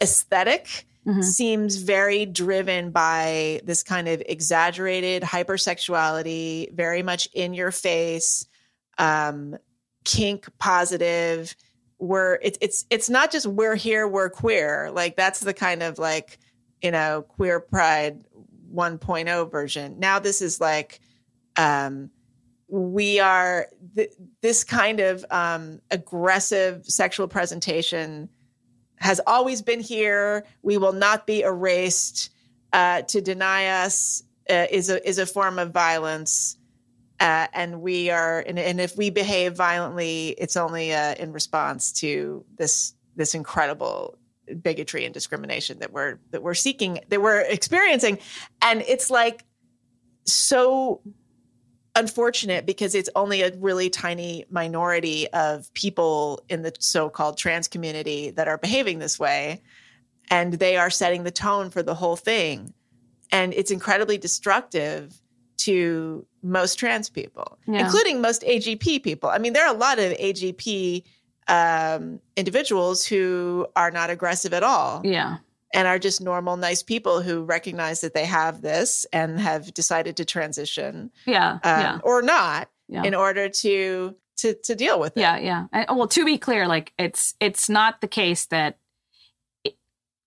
aesthetic mm-hmm. seems very driven by this kind of exaggerated hypersexuality, very much in your face, um, kink positive we're it's it's it's not just we're here we're queer. Like that's the kind of like you know queer pride 1.0 version. Now this is like um we are th- this kind of um aggressive sexual presentation has always been here. We will not be erased. Uh to deny us uh, is a is a form of violence uh, and we are, and, and, if we behave violently, it's only uh, in response to this this incredible bigotry and discrimination that we're that we're seeking, that we're experiencing, and it's like so unfortunate because it's only a really tiny minority of people in the so-called trans community that are behaving this way, and they are setting the tone for the whole thing, and it's incredibly destructive to most trans people, yeah. including most AGP people. I mean, there are a lot of AGP um, individuals who are not aggressive at all. Yeah. And are just normal, nice people who recognize that they have this and have decided to transition. Yeah. Um, yeah. Or not yeah. in order to to to deal with it. Yeah, yeah. And, well, to be clear, like it's it's not the case that it,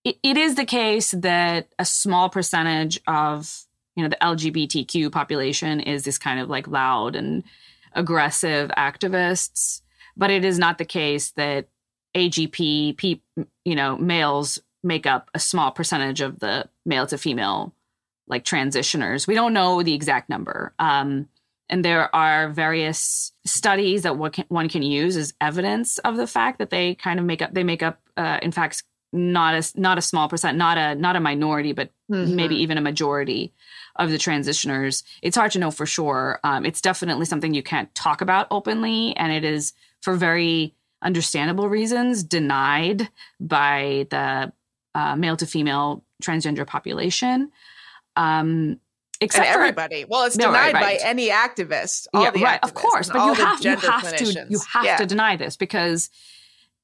it is the case that a small percentage of you know the lgbtq population is this kind of like loud and aggressive activists. But it is not the case that agp pe- you know males make up a small percentage of the male to female like transitioners. We don't know the exact number. Um, and there are various studies that one can, one can use as evidence of the fact that they kind of make up they make up uh, in fact not a not a small percent not a not a minority but mm-hmm. maybe even a majority of the transitioners. It's hard to know for sure. Um, it's definitely something you can't talk about openly, and it is for very understandable reasons denied by the uh, male to female transgender population. Um, except and everybody. For, well, it's denied right, right. by any activist. yeah, right. of course, but you have, you have to you have yeah. to deny this because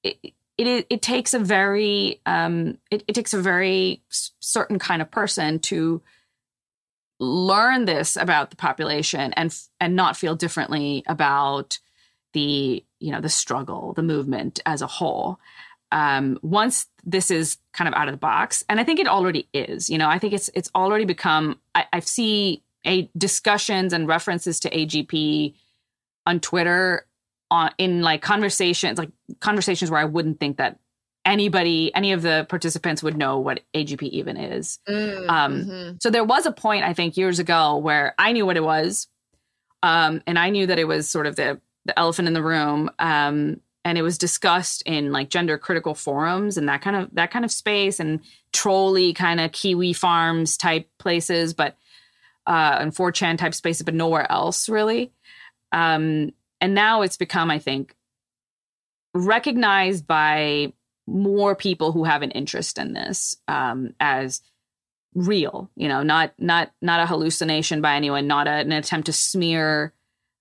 it, it it takes a very um, it, it takes a very certain kind of person to learn this about the population and and not feel differently about the you know the struggle the movement as a whole um, once this is kind of out of the box, and I think it already is. You know, I think it's it's already become. I, I see a discussions and references to AGP on Twitter on in like conversations, like conversations where I wouldn't think that anybody, any of the participants would know what AGP even is. Mm, Um, mhm. So there was a point, I think, years ago where I knew what it was, um, and I knew that it was sort of the the elephant in the room, um, and it was discussed in like gender critical forums and that kind of that kind of space and trolley kind of Kiwi farms type places, but uh, and 4chan type spaces, but nowhere else really. Um, and now it's become, I think, recognized by more people who have an interest in this um, as real you know not not not a hallucination by anyone not a, an attempt to smear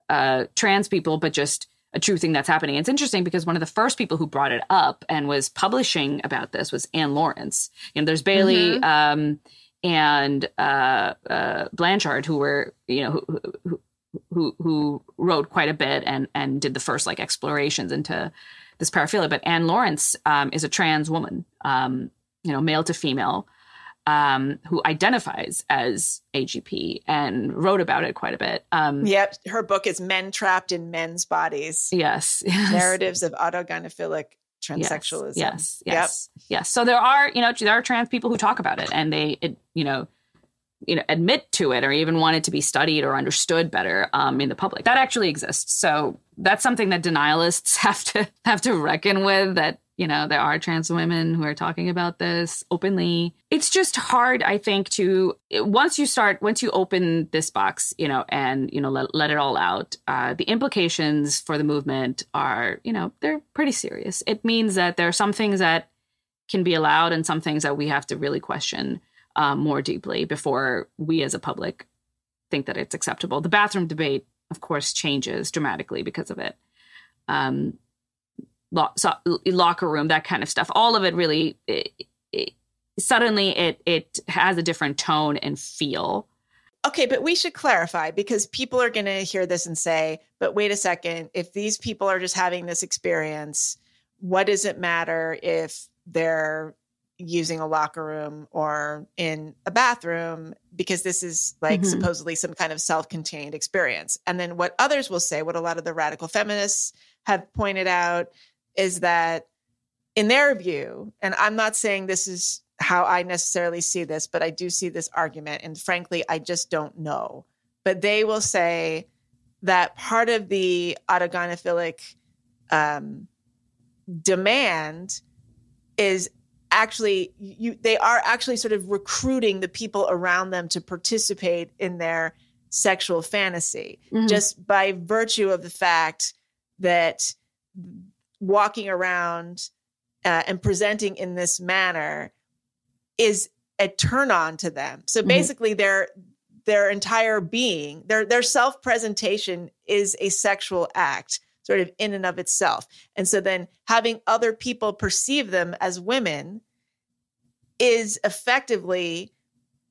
uh trans people but just a true thing that's happening. It's interesting because one of the first people who brought it up and was publishing about this was anne lawrence. You know there's bailey um and uh, uh blanchard who were you know who, who who who wrote quite a bit and and did the first like explorations into this paraphilia but anne lawrence um is a trans woman um you know male to female um, who identifies as AGP and wrote about it quite a bit. Um, Yep, her book is Men Trapped in Men's Bodies: Yes. yes. Narratives of Autogynephilic Yes, Transsexualism. Yes. Yep. Yes. Yes. So there are, you know, there are trans people who talk about it and they, it, you know, you know, admit to it or even want it to be studied or understood better um, in the public. That actually exists. So that's something that denialists have to have to reckon with. That you know there are trans women who are talking about this openly. It's just hard, I think, to once you start once you open this box, you know, and you know let let it all out. Uh, the implications for the movement are, you know, they're pretty serious. It means that there are some things that can be allowed and some things that we have to really question um, more deeply before we as a public think that it's acceptable. The bathroom debate, of course, changes dramatically because of it. Um, lo- so, locker room, that kind of stuff. All of it really, it, it, suddenly, it it has a different tone and feel. Okay, but we should clarify because people are going to hear this and say, but wait a second, if these people are just having this experience, what does it matter if they're using a locker room or in a bathroom because this is like Mhm. supposedly some kind of self-contained experience. And then what others will say, what a lot of the radical feminists have pointed out is that in their view, and I'm not saying this is how I necessarily see this, but I do see this argument. And frankly, I just don't know. But they will say that part of the autogynephilic um, demand is actually you they are actually sort of recruiting the people around them to participate in their sexual fantasy Mhm. just by virtue of the fact that walking around uh, and presenting in this manner is a turn on to them. So Mhm. basically their their entire being, their their self-presentation is a sexual act sort of in and of itself. And so then having other people perceive them as women is effectively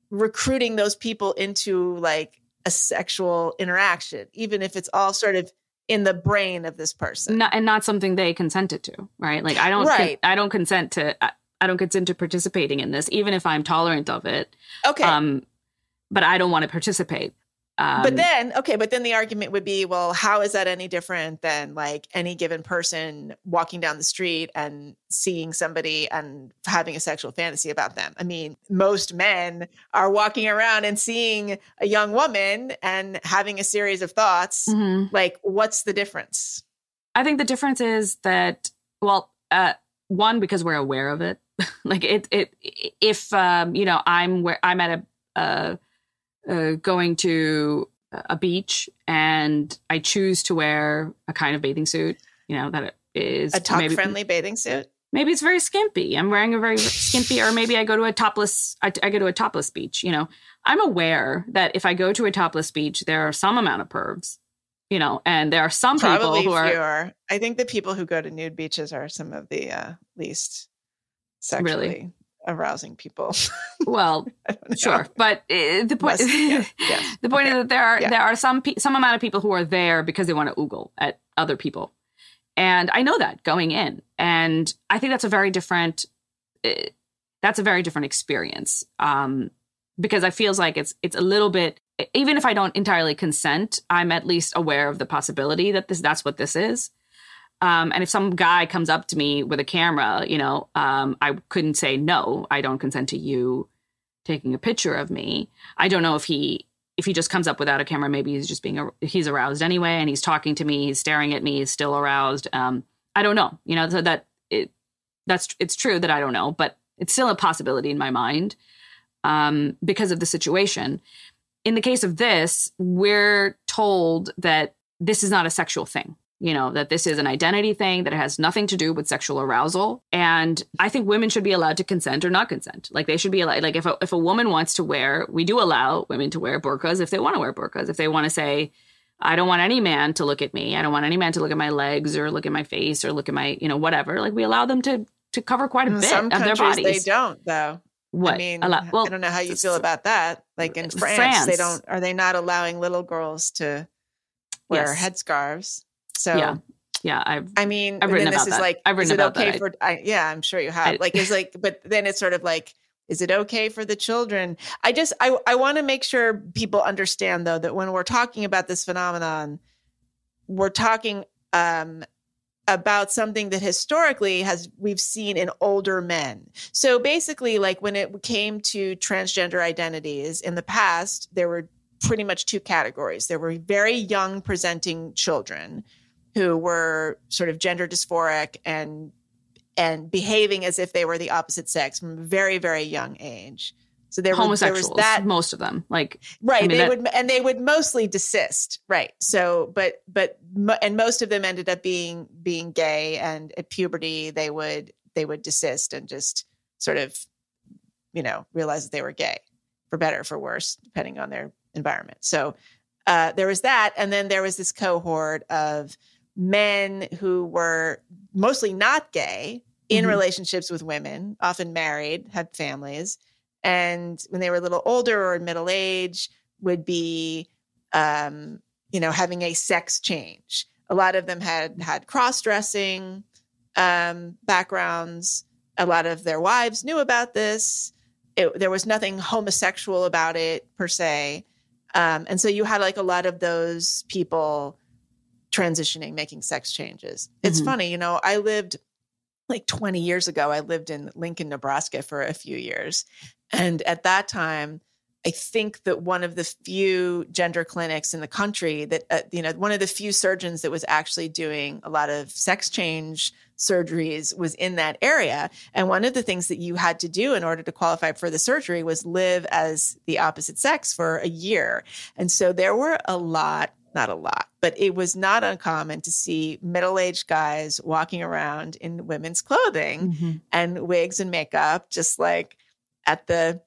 recruiting those people into like a sexual interaction, even if it's all sort of in the brain of this person. not, and not something they consented to, right? Like I don't, con- I don't consent to, I, I don't consent to participating in this, even if I'm tolerant of it. Okay. Um, but I don't want to participate. Um, but then, okay, but then the argument would be, well, how is that any different than like any given person walking down the street and seeing somebody and having a sexual fantasy about them? I mean, most men are walking around and seeing a young woman and having a series of thoughts. Mhm. Like, what's the difference? I think the difference is that, well, uh, one because we're aware of it. like it, it, if um, you know, I'm where I'm at a, uh, uh, going to a beach and I choose to wear a kind of bathing suit, you know, that is A talk maybe- friendly bathing suit? maybe it's very skimpy. I'm wearing a very skimpy, or maybe I go to a topless. I, I go to a topless beach. You know, I'm aware that if I go to a topless beach, there are some amount of pervs. You know, and there are some Probably people who are. I think the people who go to nude beaches are some of the uh, least sexually arousing people. well, sure, but uh, the point. Must- yeah, yes. the point Okay. is that there are Yeah. there are some pe- some amount of people who are there because they want to oogle at other people, and I know that going in, and I think that's a very different. Uh, that's a very different experience um, because I feels like it's it's a little bit. Even if I don't entirely consent, I'm at least aware of the possibility that this that's what this is. Um, and if some guy comes up to me with a camera, you know, um, I couldn't say no. I don't consent to you taking a picture of me. I don't know if he if he just comes up without a camera, maybe he's just being he's aroused anyway, and he's talking to me, he's staring at me, he's still aroused. Um, I don't know, you know, so that it that's it's true that I don't know, but it's still a possibility in my mind um, because of the situation. In the case of this, we're told that this is not a sexual thing you know, that this is an identity thing, that it has nothing to do with sexual arousal. And I think women should be allowed to consent or not consent. Like they should be allowed, like if a, if a woman wants to wear, we do allow women to wear burqas if they want to wear burqas. If they want to say, I don't want any man to look at me. I don't want any man to look at my legs or look at my face or look at my, you know, whatever. Like we allow them to to cover quite a in bit of their bodies. They don't though. What? I mean, Allow- well, I don't know how you feel about that. Like in France, France. they don't. Are they not allowing little girls to wear Yes. headscarves? So Yeah. Yeah, I've I mean, I've written then this about is that. like, I've is written it about okay that. for? I, yeah, I'm sure you have. I- like, it's like, but then it's sort of like, is it okay for the children? I just, I, I want to make sure people understand though that when we're talking about this phenomenon, we're talking um, about something that historically has we've seen in older men. So basically, like when it came to transgender identities in the past, there were pretty much two categories. There were very young presenting children who were sort of gender dysphoric and and behaving as if they were the opposite sex from a very very young age. So there, was, there homosexuals, was that most of them. Like right I mean, they that- would and they would mostly desist right so but but and most of them ended up being being gay and at puberty they would they would desist and just sort of you know realize that they were gay for better or for worse depending on their environment so uh, there was that and then there was this cohort of men who were mostly not gay in Mhm. relationships with women often married had families and when they were a little older or middle age would be um, you know having a sex change. A lot of them had had cross-dressing um, backgrounds. A lot of their wives knew about this. It, there was nothing homosexual about it per se. Um, and so you had like a lot of those people transitioning making sex changes it's Mhm. funny you know i lived like 20 years ago i lived in lincoln nebraska for a few years and at that time, I think that one of the few gender clinics in the country that, uh, you know, one of the few surgeons that was actually doing a lot of sex change surgeries was in that area. And one of the things that you had to do in order to qualify for the surgery was live as the opposite sex for a year. And so there were a lot, not a lot, but it was not uncommon to see middle aged guys walking around in women's clothing mhm. and wigs and makeup, just like at the,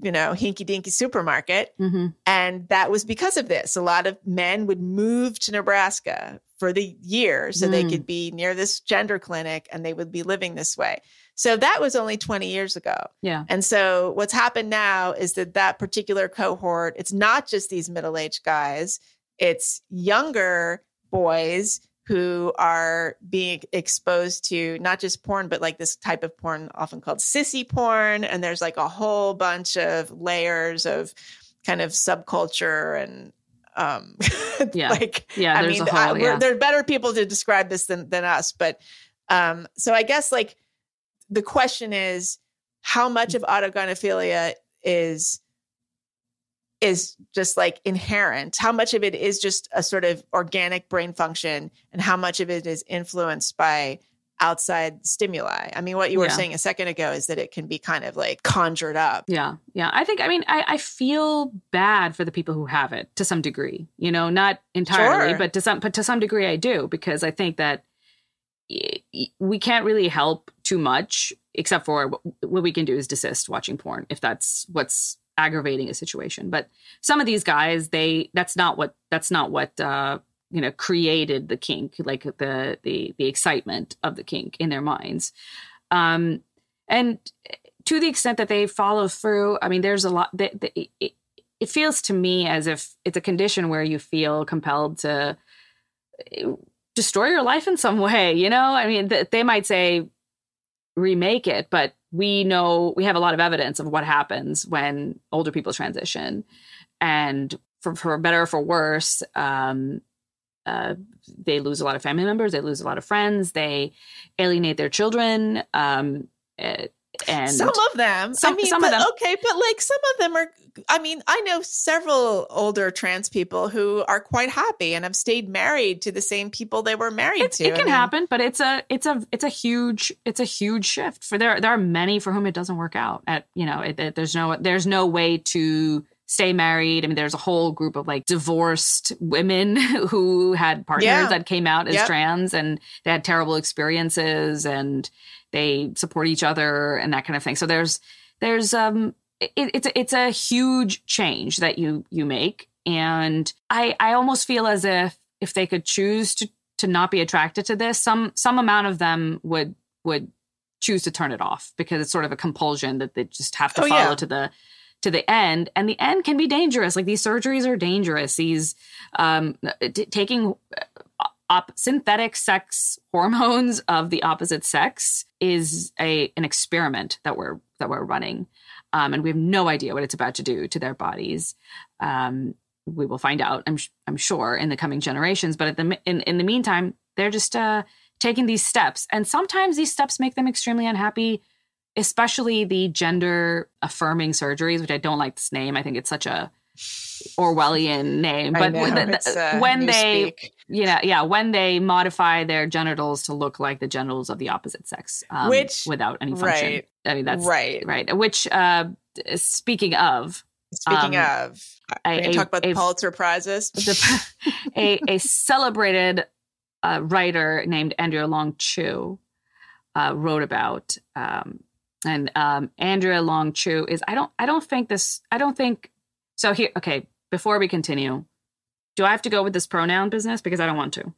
you know, hinky dinky supermarket. Mhm. And that was because of this. A lot of men would move to Nebraska for the year so they Mm. could be near this gender clinic and they would be living this way. So that was only 20 years ago. yeah, And so what's happened now is that that particular cohort, it's not just these middle-aged guys, it's younger boys who are being exposed to not just porn, but like this type of porn often called sissy porn. And there's like a whole bunch of layers of kind of subculture and um Yeah. like yeah. I mean, a whole. I, yeah. there are better people to describe this than, than us. But um, so I guess like the question is how much of autogynephilia is is just like inherent how much of it is just a sort of organic brain function and how much of it is influenced by outside stimuli i mean what you were Yeah. saying a second ago is that it can be kind of like conjured up Yeah, yeah. I think. I mean, I, I feel bad for the people who have it to some degree. You know, not entirely, Sure. but to some, but to some degree, I do because I think that we can't really help too much, except for what we can do is desist watching porn if that's what's aggravating a situation. But some of these guys, they that's not what that's not what uh, you know created the kink, like the the the excitement of the kink in their minds. Um, and to the extent that they follow through, I mean, there's a lot that it, it, feels to me as if it's a condition where you feel compelled to destroy your life in some way. You know, I mean, th- they might say remake it, but we know we have a lot of evidence of what happens when older people transition, and for for better or for worse, um, uh, they lose a lot of family members, they lose a lot of friends, they alienate their children. Um, eh, and some of them some, i mean some but, of them okay but like some of them are i mean i know several older trans people who are quite happy and have stayed married to the same people they were married it's, to it I can mean, happen but it's a it's a it's a huge it's a huge shift for there there are many for whom it doesn't work out at you know it, it, there's no there's no way to stay married. I mean, there's a whole group of like divorced women who had partners Yeah. that came out as Yep. trans and they had terrible experiences and they support each other and that kind of thing. So there's there's um it, it's a, it's a huge change that you you make. And I I almost feel as if if they could choose to to not be attracted to this, some some amount of them would would choose to turn it off because it's sort of a compulsion that they just have to Oh, follow yeah. to the to the end. And the end can be dangerous. Like these surgeries are dangerous. These um t- taking uh, op- synthetic sex hormones of the opposite sex is a an experiment that we're that we're running um and we have no idea what it's about to do to their bodies um we will find out i'm sh- i'm sure in the coming generations but at the in, in the meantime they're just uh taking these steps and sometimes these steps make them extremely unhappy especially the gender affirming surgeries, which I don't like this name. I think it's such a Orwellian name. But know, when the- uh, when they, newspeak. You know, yeah, when they modify their genitals to look like the genitals of the opposite sex, um, Which- without any function. right, I mean, that's right. right. Which, uh, speaking of, Speaking Um, of, gonna a- talk about the a- Pulitzer prizes. the, a, a celebrated uh, writer named Andrea Long Chu uh, wrote about, um, and um, Andrea Long Chu is I don't I don't think this I don't think so here okay before we continue do I have to go with this pronoun business because I don't want to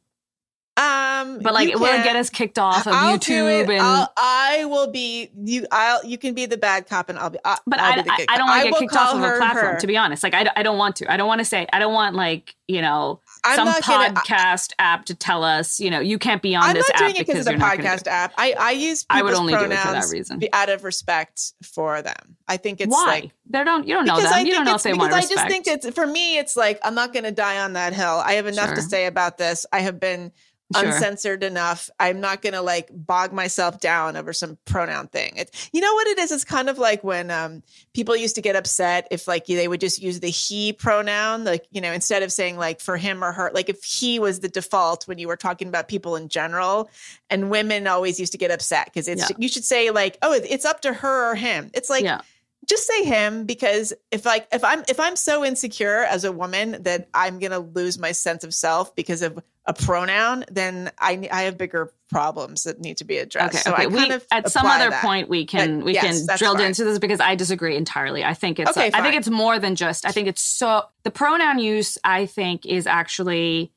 Um, but like it will get us kicked off of I'll YouTube and I'll, I will be you. I'll you can be the bad cop and I'll be. I, but I'll I, be the I, I don't want to get kicked off of a platform her. to be honest like I, I don't want to I don't want to say I don't want like you know I'm some not gonna. I- podcast app to tell us you know you can't be on I'm this not app doing it because because of you're the gonna podcast app. I I use I would people's only do it pronouns for that reason. out of respect for them. I think it's Why? like they don't. You don't know them. I you don't know if they want to I respect. just think it's for me. It's like I'm not going to die on that hill. I have enough to say about this. I have been Sure. uncensored enough. I'm not going to like bog myself down over some pronoun thing. It's you know what it is. It's kind of like when um, people used to get upset if like they would just use the he pronoun, like you know, instead of saying like for him or her. Like if he was the default when you were talking about people in general, and women always used to get upset because it's Yeah. you should say like oh it's up to her or him. It's like yeah, just say him because if like if i'm if i'm so insecure as a woman that i'm gonna lose my sense of self because of a pronoun then i i have bigger problems that need to be addressed okay, so okay. i kind we, of at some other that. point we can But we yes, can drill fine. into this because I disagree entirely. I think it's Okay, I think it's more than just. I think it's so the pronoun use. I think is actually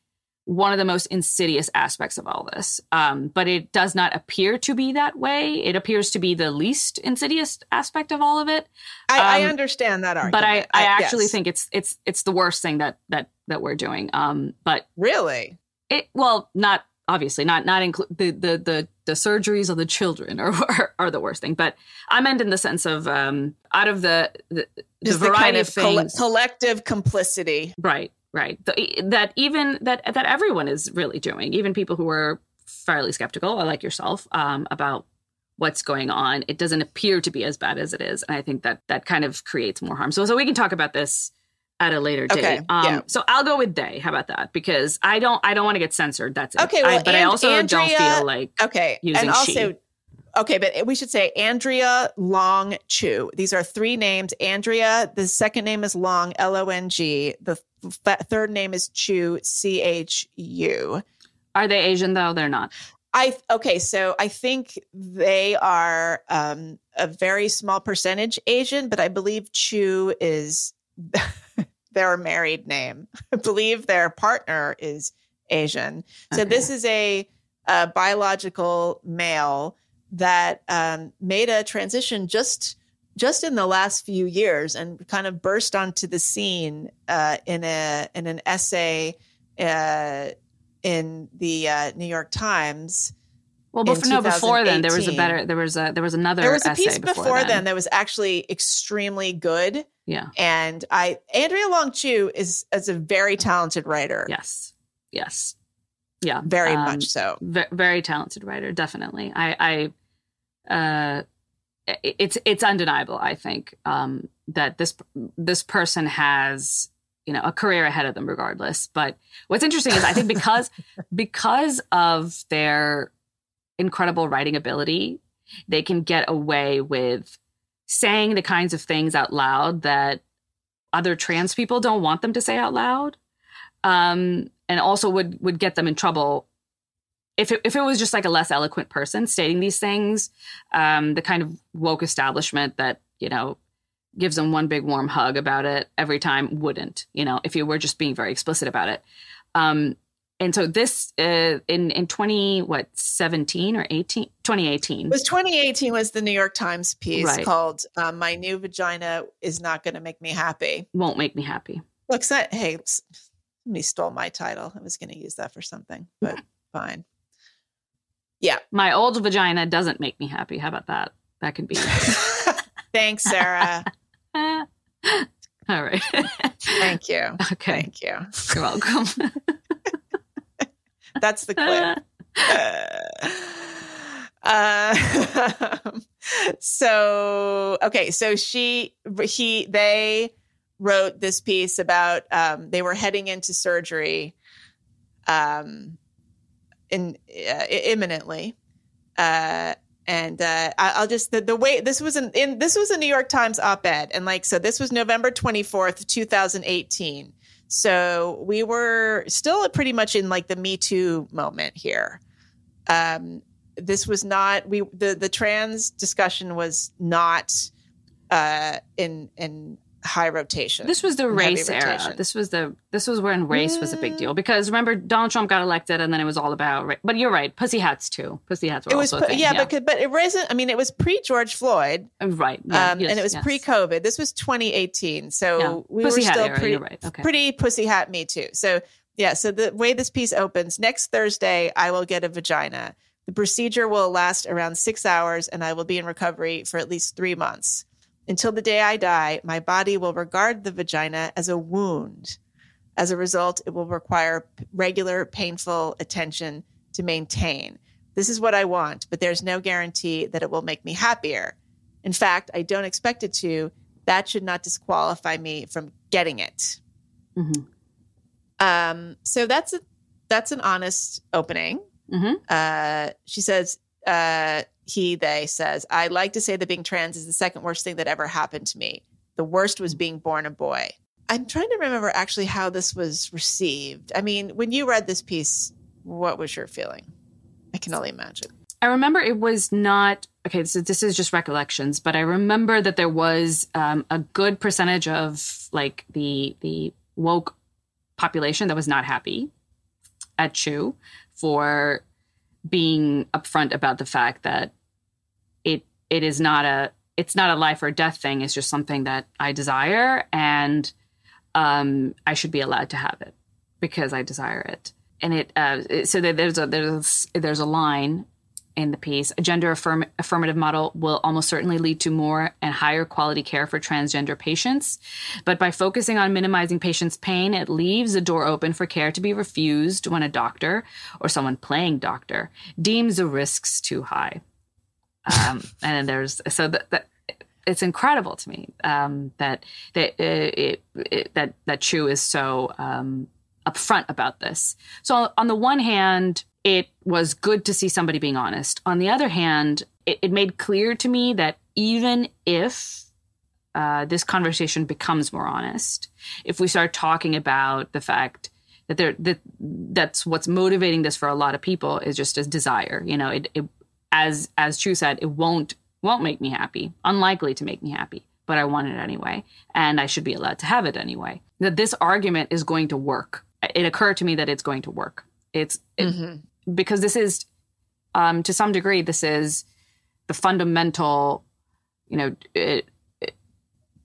one of the most insidious aspects of all this. Um, but it does not appear to be that way. It appears to be the least insidious aspect of all of it. I, I um, understand that argument but I, I actually yes. think it's it's it's the worst thing that that that we're doing. Um, but really it well not obviously not not include the, the the the surgeries of the children are, are are the worst thing but i meant in the sense of um out of the the, the variety kind of of things collective complicity. Right right. The, that even that that everyone is really doing even people who are fairly skeptical like yourself um about what's going on. It doesn't appear to be as bad as it is and i think that that kind of creates more harm. So so we can talk about this at a later date. Okay, um yeah. so i'll go with they. How about that? Because i don't i don't want to get censored. That's it. Okay, well, I, but i also Andrea- don't feel like okay Using and also she. okay but we should say andrea long chu. These are three names. Andrea the second name is long l-o-n-g the f- third name is chu c-h-u are they asian though? They're not. I okay, so I think they are um, a very small percentage Asian, but I believe Chu is their married name. I believe their partner is Asian. So Okay. this is a, a biological male that um, made a transition just just in the last few years and kind of burst onto the scene uh, in a in an essay. Uh, in the uh, New York Times. Well, before, no, before then there was a better. There was a there was another. There was a piece before, before then. then that was actually extremely good. Yeah, and I Andrea Long Chu is is a very talented writer. Yes, yes, yeah, very um, much so. V- very talented writer, definitely. I, I, uh, it's it's undeniable. I think um, that this this person has you know a career ahead of them regardless but what's interesting is i think because because of their incredible writing ability they can get away with saying the kinds of things out loud that other trans people don't want them to say out loud um, and also would would get them in trouble if it, if it was just like a less eloquent person stating these things um, the kind of woke establishment that you know gives them one big warm hug about it every time wouldn't you know if you were just being very explicit about it. Um and so this uh, in in 20 what 17 or 18 2018 it was 2018 was the new york times piece Right. called uh, my new vagina is not going to make me happy. Won't make me happy. Looks at hey somebody stole my title. I was going to use that for something but fine. Yeah. My old vagina doesn't make me happy. How about that? That can be. Thanks sarah. All right. Thank you. Okay. Thank you. You're welcome that's the clip. Uh, so okay so she he they wrote this piece about um, they were heading into surgery um, in uh, imminently uh, and uh, I, I'll just the, the way this was an, in this was a New York Times op-ed and like so this was November 24th 2018 so we were still pretty much in like the Me Too moment here. Um, this was not we the the trans discussion was not uh, in in high rotation. This was the race era. rotation. This was the this was when race was a big deal because remember Donald Trump got elected and then it was all about. ra- But you're right, pussy hats too. Pussy hats were It was also thing. yeah, but but it wasn't. I mean, it was pre George Floyd, right, yeah, um, yes, and it was yes. pre COVID. This was 2018, so Yeah. we pussy were still era. pretty right. Okay. pretty pussy hat me too. So yeah, so the way this piece opens next Thursday, I will get a vagina. The procedure will last around six hours, and I will be in recovery for at least three months. Until the day I die, my body will regard the vagina as a wound. As a result, it will require regular, painful attention to maintain. This is what I want, but there's no guarantee that it will make me happier. In fact, I don't expect it to. That should not disqualify me from getting it. Mhm. Um, so that's a that's an honest opening. Mhm. Uh, she says, uh, he, they says, I like to say that being trans is the second worst thing that ever happened to me. The worst was being born a boy. I'm trying to remember actually how this was received. I mean, when you read this piece, what was your feeling? I can only imagine. I remember it was not okay. So this is just recollections, but I remember that there was um, a good percentage of like the the woke population that was not happy at chu for being upfront about the fact that it it is not a it's not a life or death thing. It's just something that I desire, and um, I should be allowed to have it because I desire it. And it uh, so there's a there's a, there's a line in the piece. A gender affirm- affirmative model will almost certainly lead to more and higher quality care for transgender patients. But by focusing on minimizing patients' pain, it leaves the door open for care to be refused when a doctor or someone playing doctor deems the risks too high. Um, and there's so that. that it's incredible to me um, that that uh, it, it, that that Chu is so um, upfront about this. So on the one hand, it was good to see somebody being honest. On the other hand, it, it made clear to me that even if uh, this conversation becomes more honest, if we start talking about the fact that there that that's what's motivating this for a lot of people is just a desire. You know, it, it as as Chu said, it won't won't make me happy, unlikely to make me happy, but I want it anyway, and I should be allowed to have it anyway. That this argument is going to work. It occurred to me that it's going to work. It's it, because this is, um, to some degree, this is the fundamental, you know, it, it-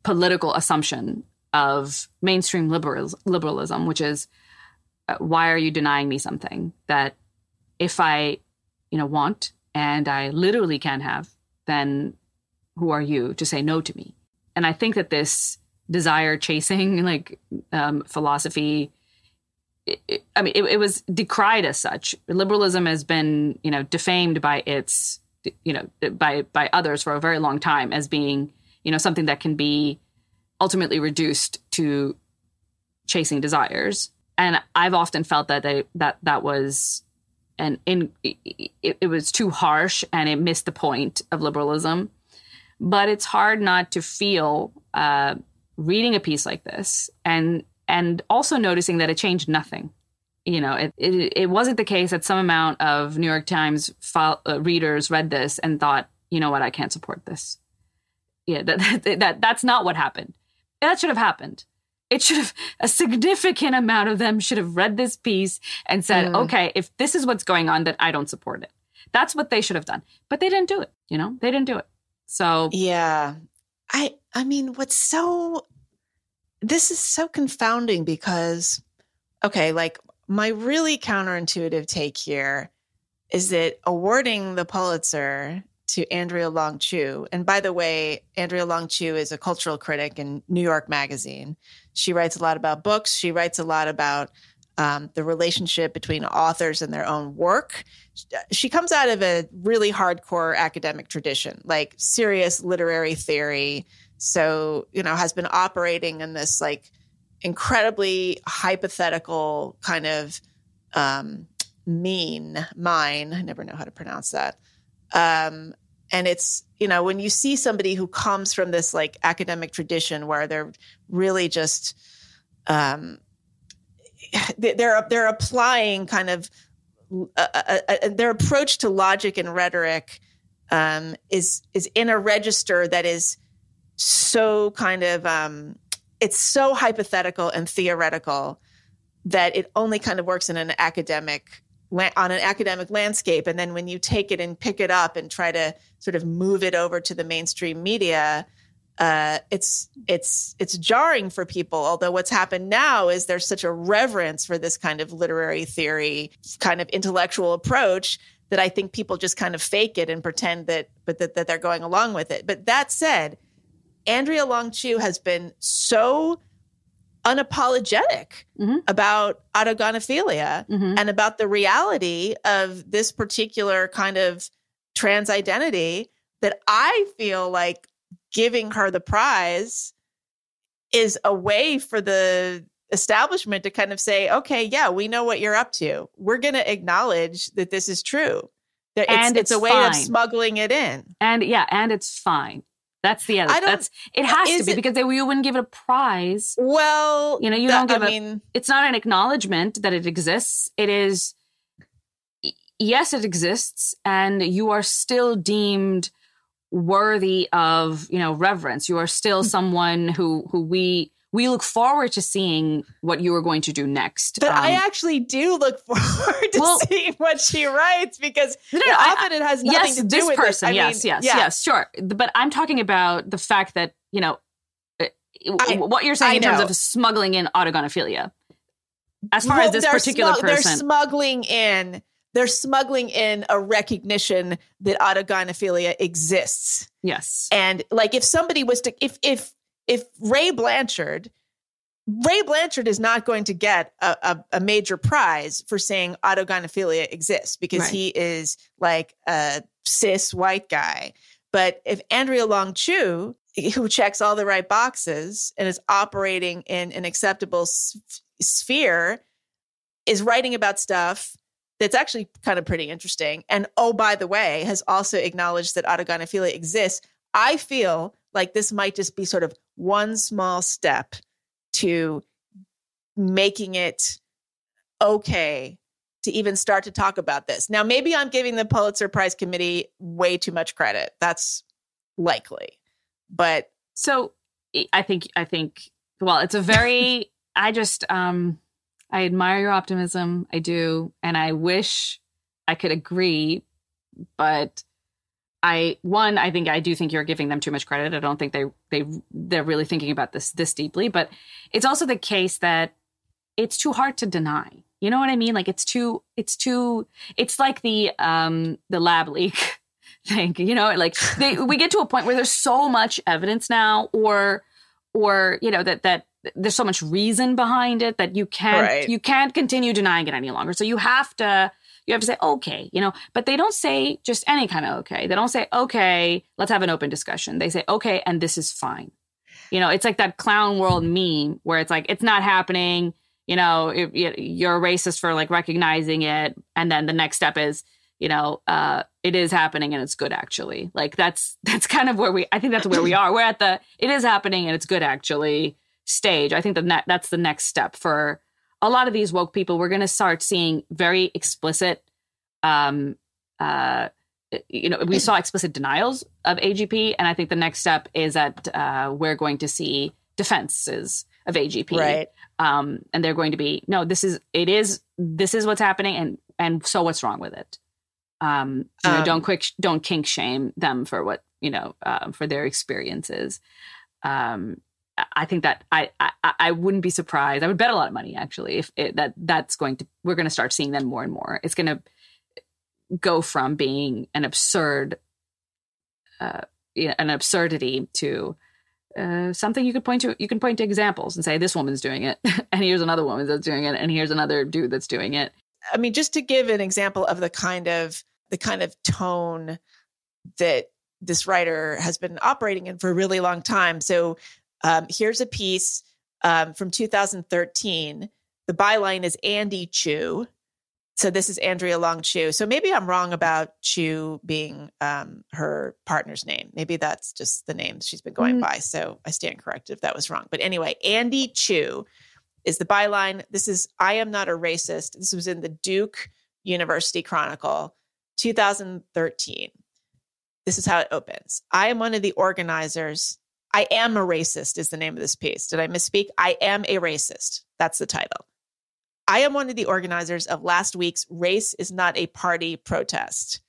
political assumption of mainstream liberals, liberalism, which is uh, why are you denying me something that if I, you know, want and I literally can have, then who are you to say no to me? And I think that this desire chasing like um, philosophy it, I mean, it, it, was decried as such. Liberalism has been, you know, defamed by its, you know, by by others for a very long time as being, you know, something that can be ultimately reduced to chasing desires. And I've often felt that they, that that was and in it, it was too harsh and it missed the point of liberalism. But it's hard not to feel uh, reading a piece like this and and also noticing that it changed nothing. You know, it, it, it wasn't the case that some amount of New York Times file, uh, readers read this and thought, you know what, I can't support this. Yeah, that, that, that that's not what happened. That should have happened. It should have a significant amount of them should have read this piece and said, mm. okay, if this is what's going on, then I don't support it. That's what they should have done. But they didn't do it. You know, they didn't do it. So yeah, I I mean, what's so this is so confounding because okay, like my really counterintuitive take here is that awarding the Pulitzer to Andrea Long Chu, and by the way, Andrea Long Chu is a cultural critic in New York Magazine. She writes a lot about books. She writes a lot about um, the relationship between authors and their own work. She comes out of a really hardcore academic tradition, like serious literary theory. So, you know, has been operating in this like incredibly hypothetical kind of um, mean, mine. I never know how to pronounce that. Um, and it's, you know, when you see somebody who comes from this like academic tradition where they're really just, um, they're they're applying kind of uh, uh, uh, their approach to logic and rhetoric um, is is in a register that is so kind of um, it's so hypothetical and theoretical that it only kind of works in an academic on an academic landscape and then when you take it and pick it up and try to sort of move it over to the mainstream media uh, it's it's it's jarring for people. Although what's happened now is there's such a reverence for this kind of literary theory, kind of intellectual approach that I think people just kind of fake it and pretend that, but that, that they're going along with it. But that said, Andrea Long Chu has been so unapologetic mm-hmm. about autogynephilia mm-hmm. and about the reality of this particular kind of trans identity that I feel like giving her the prize is a way for the establishment to kind of say, okay, yeah, we know what you're up to. We're going to acknowledge that this is true. That it's, and it's, it's a way fine. of smuggling it in. And yeah, and it's fine. That's the other. That's it has to be it, because they, you wouldn't give it a prize. Well, you know, you don't give I a. Mean, it's not an acknowledgement that it exists. It is. Yes, it exists, and you are still deemed worthy of you know reverence you are still mm. someone who who we we look forward to seeing what you are going to do next. But um, I actually do look forward to well, seeing what she writes because no, no, often I, it has nothing yes, to do this with person. yes, mean, yes, yeah. yes, sure. But I'm talking about the fact that you know uh, I, what you're saying I in know. terms of smuggling in autogynephilia. As far well, as this particular person, they're smuggling in they're smuggling in a recognition that autogynephilia exists. Yes. And like if somebody was to if if if Ray Blanchard Ray Blanchard is not going to get a, a, a major prize for saying autogynephilia exists because right. he is like a cis white guy. But if Andrea Long Chu, who checks all the right boxes and is operating in an acceptable s- sphere, is writing about stuff that's actually kind of pretty interesting. And oh, by the way, has also acknowledged that autogynephilia exists. I feel like this might just be sort of one small step to making it okay to even start to talk about this. Now, maybe I'm giving the Pulitzer Prize committee way too much credit. That's likely. But so I think I think well, it's a very I just um I admire your optimism. I do. And I wish I could agree. But I, one, I think I do think you're giving them too much credit. I don't think they, they, they're really thinking about this this deeply. But it's also the case that it's too hard to deny. You know what I mean? Like it's too it's too it's like the um the lab leak thing, you know, like they we get to a point where there's so much evidence now or or you know that that there's so much reason behind it that you can't Right. you can't continue denying it any longer. So you have to you have to say okay, you know, but they don't say just any kind of okay. They don't say okay, let's have an open discussion. They say okay and this is fine. You know, it's like that clown world meme where it's like it's not happening, you know, it, it- you're racist for like recognizing it and then the next step is you know uh it is happening and it's good actually like that's that's kind of where we i think that's where we are we're at the it is happening and it's good actually stage i think that that's the next step for a lot of these woke people we're going to start seeing very explicit um uh you know we saw explicit denials of agp and i think the next step is that uh we're going to see defenses of agp Right. um, and they're going to be no this is it is this is what's happening and and so what's wrong with it? Um, you know, Um, don't quick don't kink shame them for what you know uh, for their experiences. Um, I- think that I, I i wouldn't be surprised. I would bet a lot of money actually if it, that that's going to we're going to start seeing them more and more. It's going to go from being an absurd uh, an absurdity to uh, something you could point to you can point to examples and say this woman's doing it and here's another woman that's doing it and here's another dude that's doing it. I mean, just to give an example of the kind of the kind of tone that this writer has been operating in for a really long time. So um, here's a piece um, from 2013. The byline is Andy Chu. So this is Andrea Long Chu. So maybe I'm wrong about Chu being um, her partner's name. Maybe that's just the name she's been going Mm. by. So I stand corrected if that was wrong. But anyway, Andy Chu is the byline. This is I am not a racist. This was in the Duke University Chronicle, 2013. This is how it opens. I am one of the organizers. I am a racist is the name of this piece. Did I misspeak? I am a racist. That's the title. I am one of the organizers of last week's Race is Not a Party protest.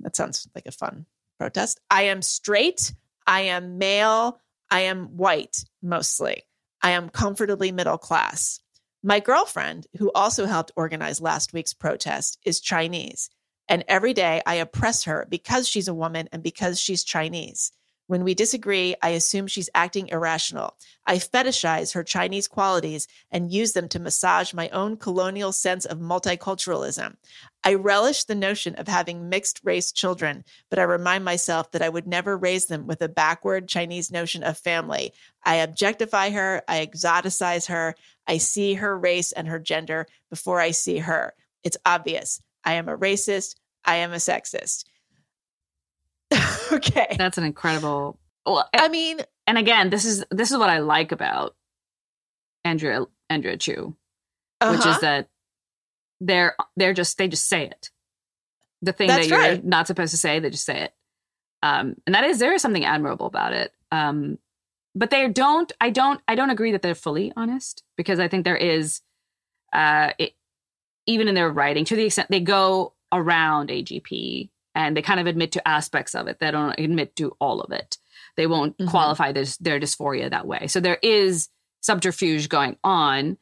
That sounds like a fun protest. I am straight. I am male. I am white mostly. I am comfortably middle class. My girlfriend, who also helped organize last week's protest, is Chinese. And every day I oppress her because she's a woman and because she's Chinese. When we disagree, I assume she's acting irrational. I fetishize her Chinese qualities and use them to massage my own colonial sense of multiculturalism. I relish the notion of having mixed race children, but I remind myself that I would never raise them with a backward Chinese notion of family. I objectify her, I exoticize her, I see her race and her gender before I see her. It's obvious. I am a racist, I am a sexist. okay. that's an incredible well I mean, and again this is this is what i like about andrea andrea chu which uh-huh. is that they're they're just they just say it the thing That's that you're right. not supposed to say they just say it um and that is there is something admirable about it um but they don't i don't i don't agree that they're fully honest because i think there is uh it, even in their writing to the extent they go around agp and they kind of admit to aspects of it. They don't admit to all of it. They won't Mhm. qualify this, their dysphoria that way. So there is subterfuge going on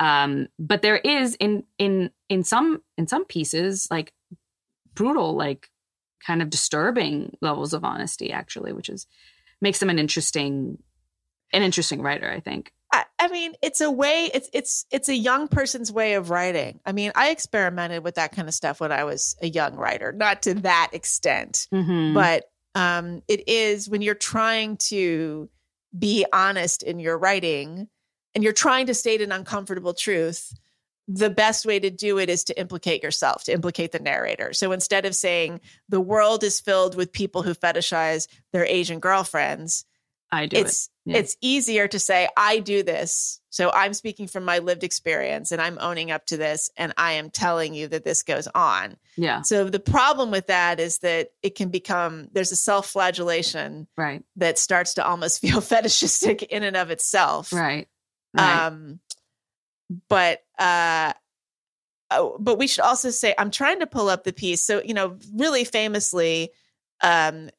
um but there is in in in some in some pieces like brutal like kind of disturbing levels of honesty actually which is makes them an interesting an interesting writer i think I, I mean, it's a way. It's it's it's a young person's way of writing. I mean, I experimented with that kind of stuff when I was a young writer, not to that extent, mm-hmm. but um, it is when you're trying to be honest in your writing and you're trying to state an uncomfortable truth. The best way to do it is to implicate yourself, to implicate the narrator. So instead of saying the world is filled with people who fetishize their Asian girlfriends, i do it's Yeah. it's easier to say i do this. So i'm speaking from my lived experience and i'm owning up to this and i am telling you that this goes on. Yeah. So the problem with that is that it can become there's a self-flagellation right. that starts to almost feel fetishistic in and of itself. Right. Right. Um but uh oh, but we should also say i'm trying to pull up the piece. So you know really famously um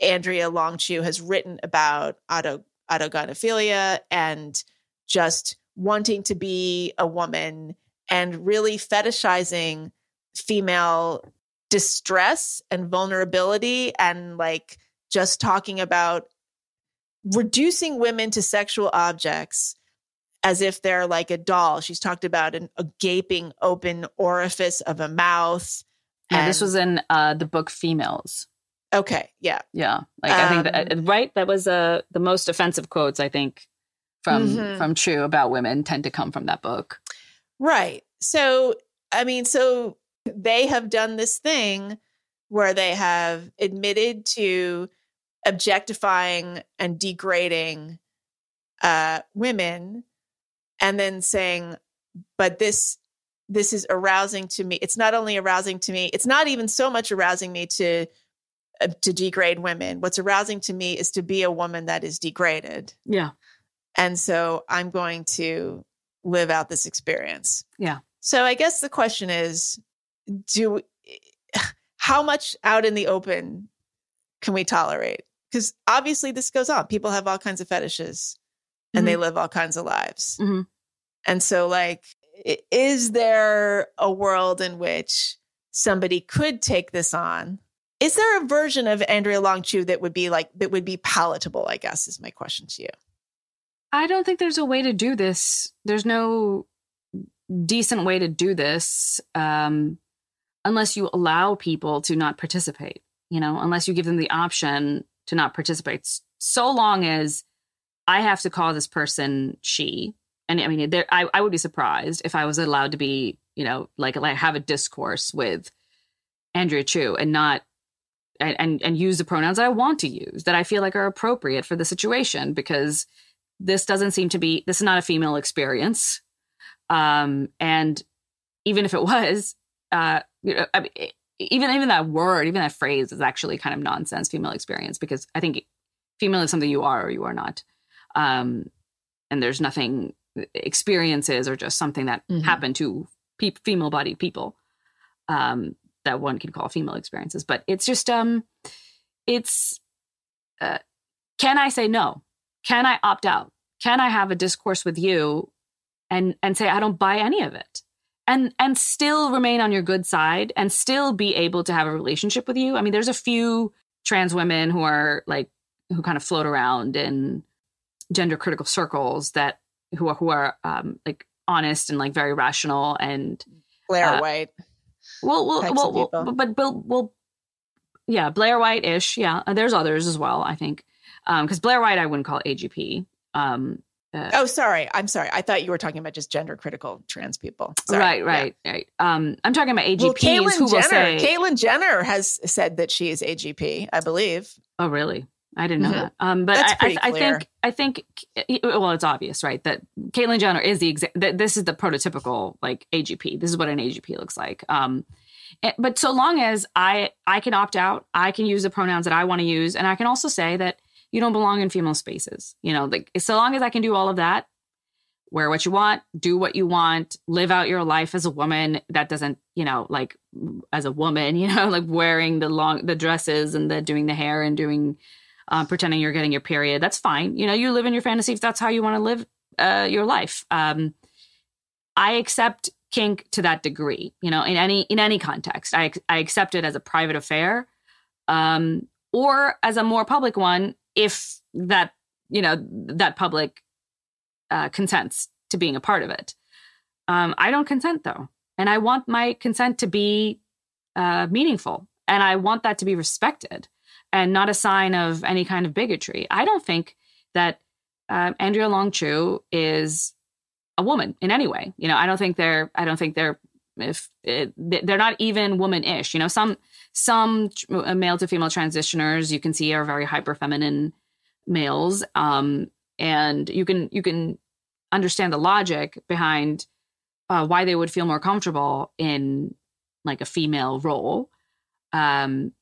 andrea long chu has written about auto autogynephilia and just wanting to be a woman and really fetishizing female distress and vulnerability and like just talking about reducing women to sexual objects as if they're like a doll. She's talked about an, a gaping open orifice of a mouth. Yeah, this was in uh, the book Females. Okay, yeah. Yeah. Like I think that Um, right that was uh, the most offensive quotes I think from Mhm. from Chu about women tend to come from that book. Right. So, I mean, so they have done this thing where they have admitted to objectifying and degrading uh, women and then saying, but this this is arousing to me. It's not only arousing to me, it's not even so much arousing me to to degrade women. What's arousing to me is to be a woman that is degraded. Yeah. And so I'm going to live out this experience. Yeah. So I guess the question is do how much out in the open can we tolerate? Because obviously this goes on. People have all kinds of fetishes and they live all kinds of lives. Mhm. And so like is there a world in which somebody could take this on? Is there a version of Andrea Long Chu that would be like that would be palatable, I guess is my question to you. I don't think there's a way to do this. There's no decent way to do this um, unless you allow people to not participate, you know, unless you give them the option to not participate. So long as I have to call this person she, and I mean, there, I, I would be surprised if I was allowed to be, you know, like, like have a discourse with Andrea Chu and not and, and and use the pronouns that I want to use that I feel like are appropriate for the situation because this doesn't seem to be this is not a female experience. Um and even if it was uh you know, I mean, even even that word even that phrase is actually kind of nonsense female experience because i think female is something you are or you are not. Um and there's nothing experiences or just something that Mhm. happen to pe- female bodied people. Um that one can call female experiences but it's just um it's uh, can i say no? Can i opt out? Can i have a discourse with you and and say i don't buy any of it and and still remain on your good side and still be able to have a relationship with you? I mean there's a few trans women who are like who kind of float around in gender critical circles that who are who are um like honest and like very rational and Blaire Uh, White. Well, well, well, well but Bill, well, yeah, Blaire White ish. Yeah, there's others as well. I think because Blaire White, I wouldn't call AGP. Um, uh, Oh, sorry. I'm sorry. I thought you were talking about just gender critical trans people. Sorry. right, Yeah. right, right. Um, I'm talking about AGPs Well, Caitlyn Jenner. say, Caitlyn Jenner has said that she is AGP. I believe. "Oh, really? I didn't know Mhm. that." Um, but I, I, I think, I think, well, it's obvious, right? That Caitlyn Jenner is the exa- that this is the prototypical like AGP. This is what an AGP looks like. Um, it- but so long as I I can opt out, I can use the pronouns that I want to use, and I can also say that you don't belong in female spaces. You know, like so long as I can do all of that, wear what you want, do what you want, live out your life as a woman. That doesn't, you know, like as a woman, you know, like wearing the long the dresses and the doing the hair and doing um, pretending you're getting your period. That's fine. You know, you live in your fantasy if that's how you want to live uh, your life. Um, I accept kink to that degree. You know, in any in any context, I I accept it as a private affair, um, or as a more public one if that you know that public uh, consents to being a part of it. Um, I don't consent though, and I want my consent to be uh, meaningful, and I want that to be respected, and not a sign of any kind of bigotry. I don't think that uh, Andrea Long Chu is a woman in any way. You know, I don't think they're. I don't think they're. If it, they're not even woman-ish, you know, some some tr- male to female transitioners you can see are very hyper feminine males, um, and you can you can understand the logic behind uh, why they would feel more comfortable in like a female role. Um,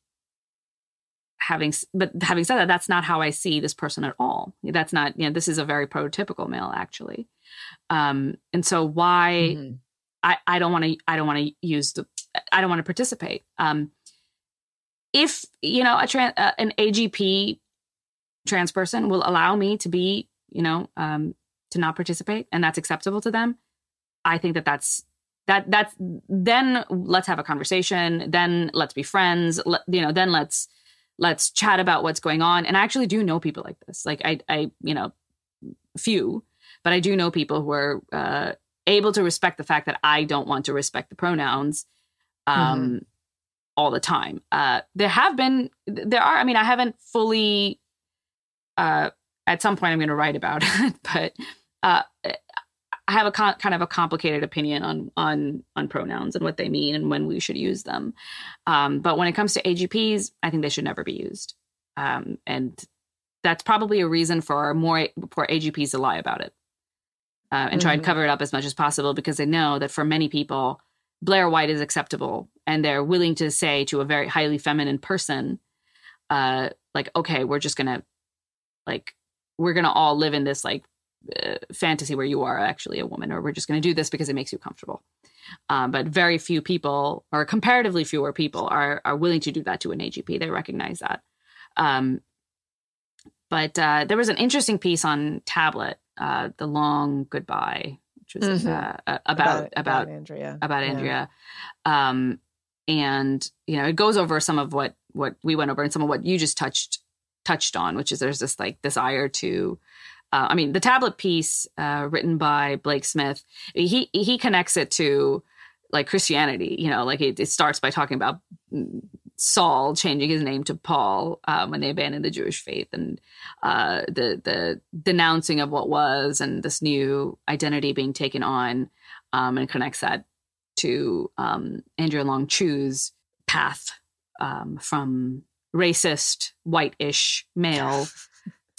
having but having said that, that's not how I see this person at all. That's not you know this is a very prototypical male actually, um, and so why Mhm. I I don't want to I don't want to use the I don't want to participate. Um, if you know a trans uh, an AGP trans person will allow me to be you know um, to not participate and that's acceptable to them, I think that that's that that's then let's have a conversation. Then let's be friends. Let, you know, then let's let's chat about what's going on. And I actually do know people like this. Like I, I, you know, few, but I do know people who are uh, able to respect the fact that I don't want to respect the pronouns um, mm-hmm. all the time. Uh, there have been, there are. I mean, I haven't fully. Uh, at some point, I'm going to write about it, but uh, I have a con- kind of a complicated opinion on on on pronouns and what they mean and when we should use them. Um, but when it comes to AGPs, I think they should never be used, um, and that's probably a reason for more for AGPs to lie about it uh, and mm-hmm. try and mm-hmm. cover it up as much as possible because they know that for many people, Blaire White is acceptable and they're willing to say to a very highly feminine person, uh, like, okay, we're just gonna like we're gonna all live in this like uh, fantasy where you are actually a woman, or we're just going to do this because it makes you comfortable. Um, but very few people, or comparatively fewer people, are are willing to do that to an AGP. They recognize that. Um, but uh, there was an interesting piece on Tablet, uh, "The Long Goodbye," which was mm-hmm. Uh, about, about, about Andrea about Andrea, yeah. um, and you know it goes over some of what what we went over and some of what you just touched touched on, which is there's this like desire to uh, I mean, the tablet piece uh, written by Blake Smith, he he connects it to like Christianity. You know, like it, it starts by talking about Saul changing his name to Paul um, when they abandoned the Jewish faith, and uh, the the denouncing of what was, and this new identity being taken on, um, and connects that to um, Andrea Long Chu's path um, from racist white-ish male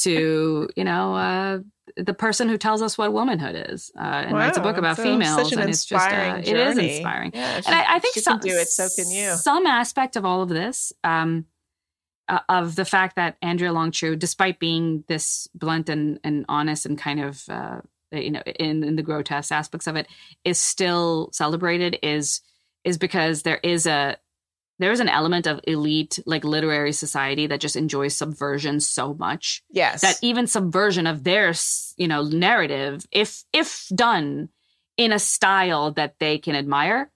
to you know uh, the person who tells us what womanhood is uh, and wow, writes a book about so females and it's just uh, it is inspiring. Yeah, she, and I, I think some, do it so can you. some aspect of all of this um, uh, of the fact that Andrea Long Chu despite being this blunt and, and honest and kind of uh, you know in, in the grotesque aspects of it is still celebrated is is because there is a there's an element of elite like literary society that just enjoys subversion so much yes that even subversion of their you know narrative if if done in a style that they can admire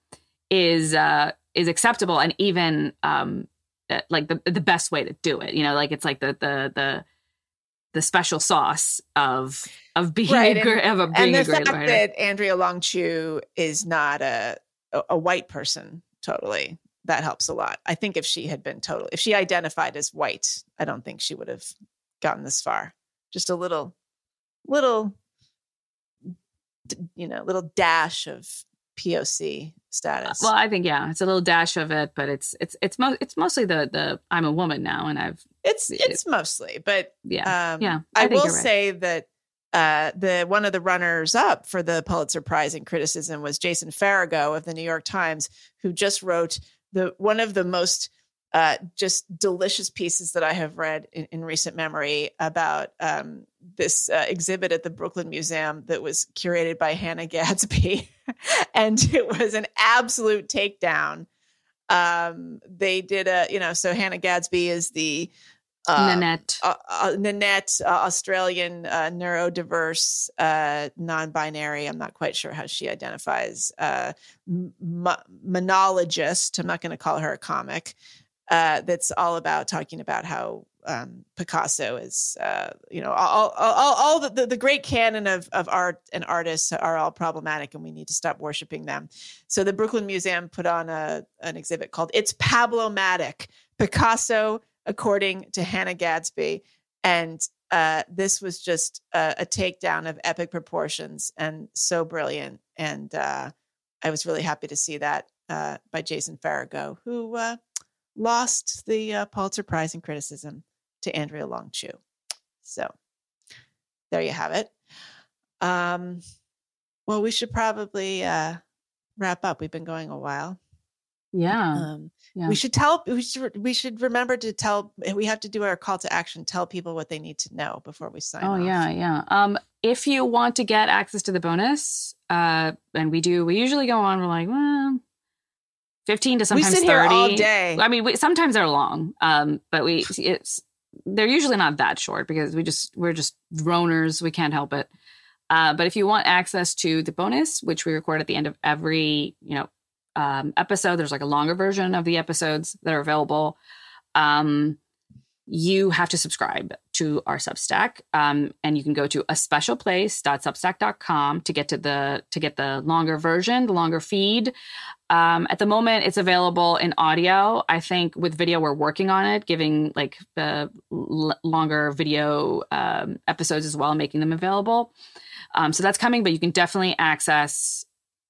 is uh is acceptable and even um uh, like the the best way to do it you know like it's like the the the the special sauce of of being right. a, and, of a, being and the a great fact writer. that Andrea Long Chu is not a a white person totally that helps a lot. I think if she had been total, if she identified as white, I don't think she would have gotten this far. Just a little, little, you know, little dash of POC status. Well, I think yeah, it's a little dash of it, but it's it's it's mo- it's mostly the the I'm a woman now, and I've it's it's mostly, but yeah, um, yeah. I, I will right. say that uh, the one of the runners up for the Pulitzer Prize in criticism was Jason Farago of the New York Times, who just wrote the one of the most uh, just delicious pieces that I have read in, in recent memory about um, this uh, exhibit at the Brooklyn Museum that was curated by Hannah Gadsby, and it was an absolute takedown. Um, they did a, you know, so Hannah Gadsby is the uh, Nanette. Uh, uh, Nanette, uh, Australian uh, neurodiverse, uh, non-binary. I'm not quite sure how she identifies. Uh, m- monologist. I'm not going to call her a comic. that's all about talking about how um, Picasso is, you know, all, all, all, all the, the, the, great canon of, of art and artists are all problematic, and we need to stop worshiping them. So the Brooklyn Museum put on a an exhibit called "It's Pablo-matic." Picasso according to Hannah Gadsby. And uh, this was just a, a, takedown of epic proportions and so brilliant. And uh, I was really happy to see that uh, by Jason Farago, who uh, lost the uh, Pulitzer Prize in criticism to Andrea Long Chu. So there you have it. Um, well, we should probably uh, wrap up. We've been going a while. Yeah. Um, yeah. We should tell we should we should remember to tell we have to do our call to action, tell people what they need to know before we sign oh, off. yeah, yeah. Um if you want to get access to the bonus, uh and we do we usually go on we're like, well, 15 to sometimes we sit 30 here all day. I mean, we, sometimes they're long. Um but we it's they're usually not that short because we just we're just droners, we can't help it. Uh, but if you want access to the bonus, which we record at the end of every, you know, um, episode, there's like a longer version of the episodes that are available. Um, you have to subscribe to our Substack, um, and you can go to a special place.substack.com to get to the to get the longer version, the longer feed. Um, at the moment, it's available in audio. I think with video, we're working on it, giving like the l- longer video um, episodes as well, making them available. Um, so that's coming, but you can definitely access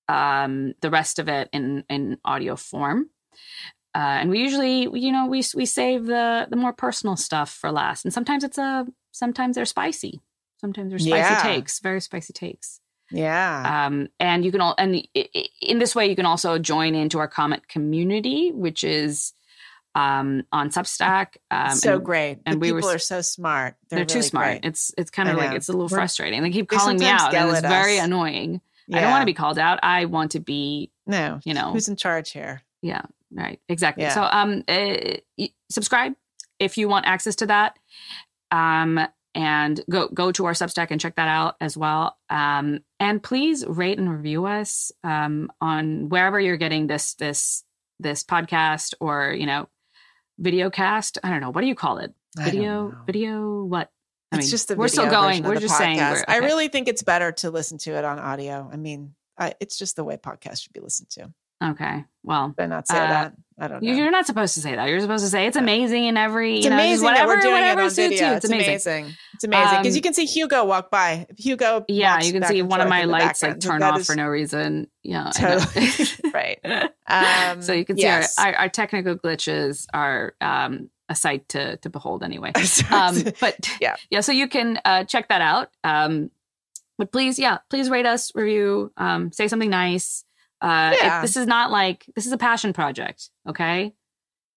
um, the rest of it in in audio form. Uh, and we usually, you know, we we save the the more personal stuff for last. And sometimes it's a sometimes they're spicy. Sometimes they're spicy Yeah. takes, very spicy takes. Yeah. Um, and you can all and in this way you can also join into our comment community, which is um, on Substack. Um, so and great. and the we were people s- are so smart. They're, They're, too smart. great. It's it's kind of like it's a little We're- frustrating. They keep calling me out, and it's very us. annoying. I don't want to be called out. I want to be, No. you know, Who's in charge here? yeah, right, exactly. Yeah. So, um, uh, subscribe if you want access to that, um, and go go to our Substack and check that out as well. Um, and please rate and review us um, on wherever you're getting this this this podcast or you know, video cast. I don't know what do you call it? Video video what? I it's mean, just the we're still going. We're just saying. podcast. We're, I really think it's better to listen to it on audio. I mean, I, it's just the way podcasts should be listened to. okay. Well, Did I not say Uh, that? I don't know. You- You're not supposed to say that. You're supposed to say it's amazing in every. it's you know, amazing whatever, that we're doing whatever it on video. you. It's It's amazing. amazing. It's amazing because Um, you can see Hugo walk by. Hugo, Yeah, you can see one of my lights like turn off for no reason. Yeah, Totally right. Um, so you can see yes. our, our, our technical glitches are um, a sight to to behold. Anyway, um, but Yeah. yeah. So you can uh, check that out. Um, but please, yeah, please rate us, review, um, say something nice. Uh, Yeah. this is not like this is a passion project. Okay.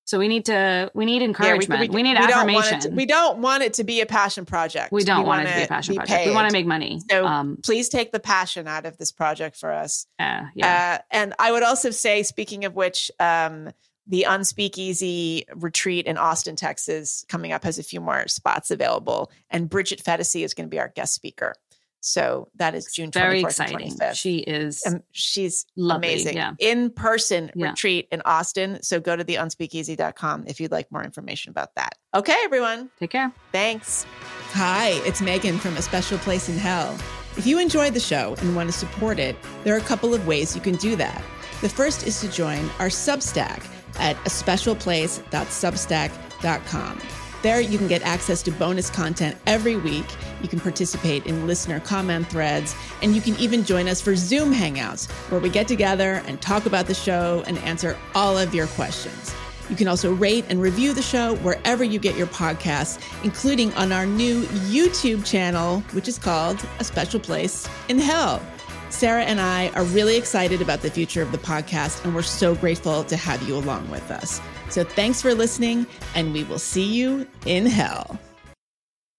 So we need to we need encouragement. we, need Don't affirmation. want it to, we don't want it to be a passion project. We don't want it to be a passion be project. We want to make money. So um, Please take the passion out of this project for us. uh, yeah. Uh, and I would also say, speaking of which, um, the Unspeakeasy retreat in Austin, Texas, coming up has a few more spots available, and Bridget Phetasy is going to be our guest speaker. So that is June Very 24th exciting. and 25th. She is Um, she's lovely. amazing. Yeah. In person Yeah. retreat in Austin. So go to the unspeakeasy.com if you'd like more information about that. Okay, everyone. Take care. Thanks. Hi, it's Meghan from A Special Place in Hell. If you enjoyed the show and want to support it, there are a couple of ways you can do that. The first is to join our Substack at aspecialplace.substack.com. There, you can get access to bonus content every week. You can participate in listener comment threads, and you can even join us for Zoom Hangouts, where we get together and talk about the show and answer all of your questions. You can also rate and review the show wherever you get your podcasts, including on our new YouTube channel, which is called A Special Place in Hell. Sarah and I are really excited about the future of the podcast, and we're so grateful to have you along with us. So thanks for listening, and we will see you in hell.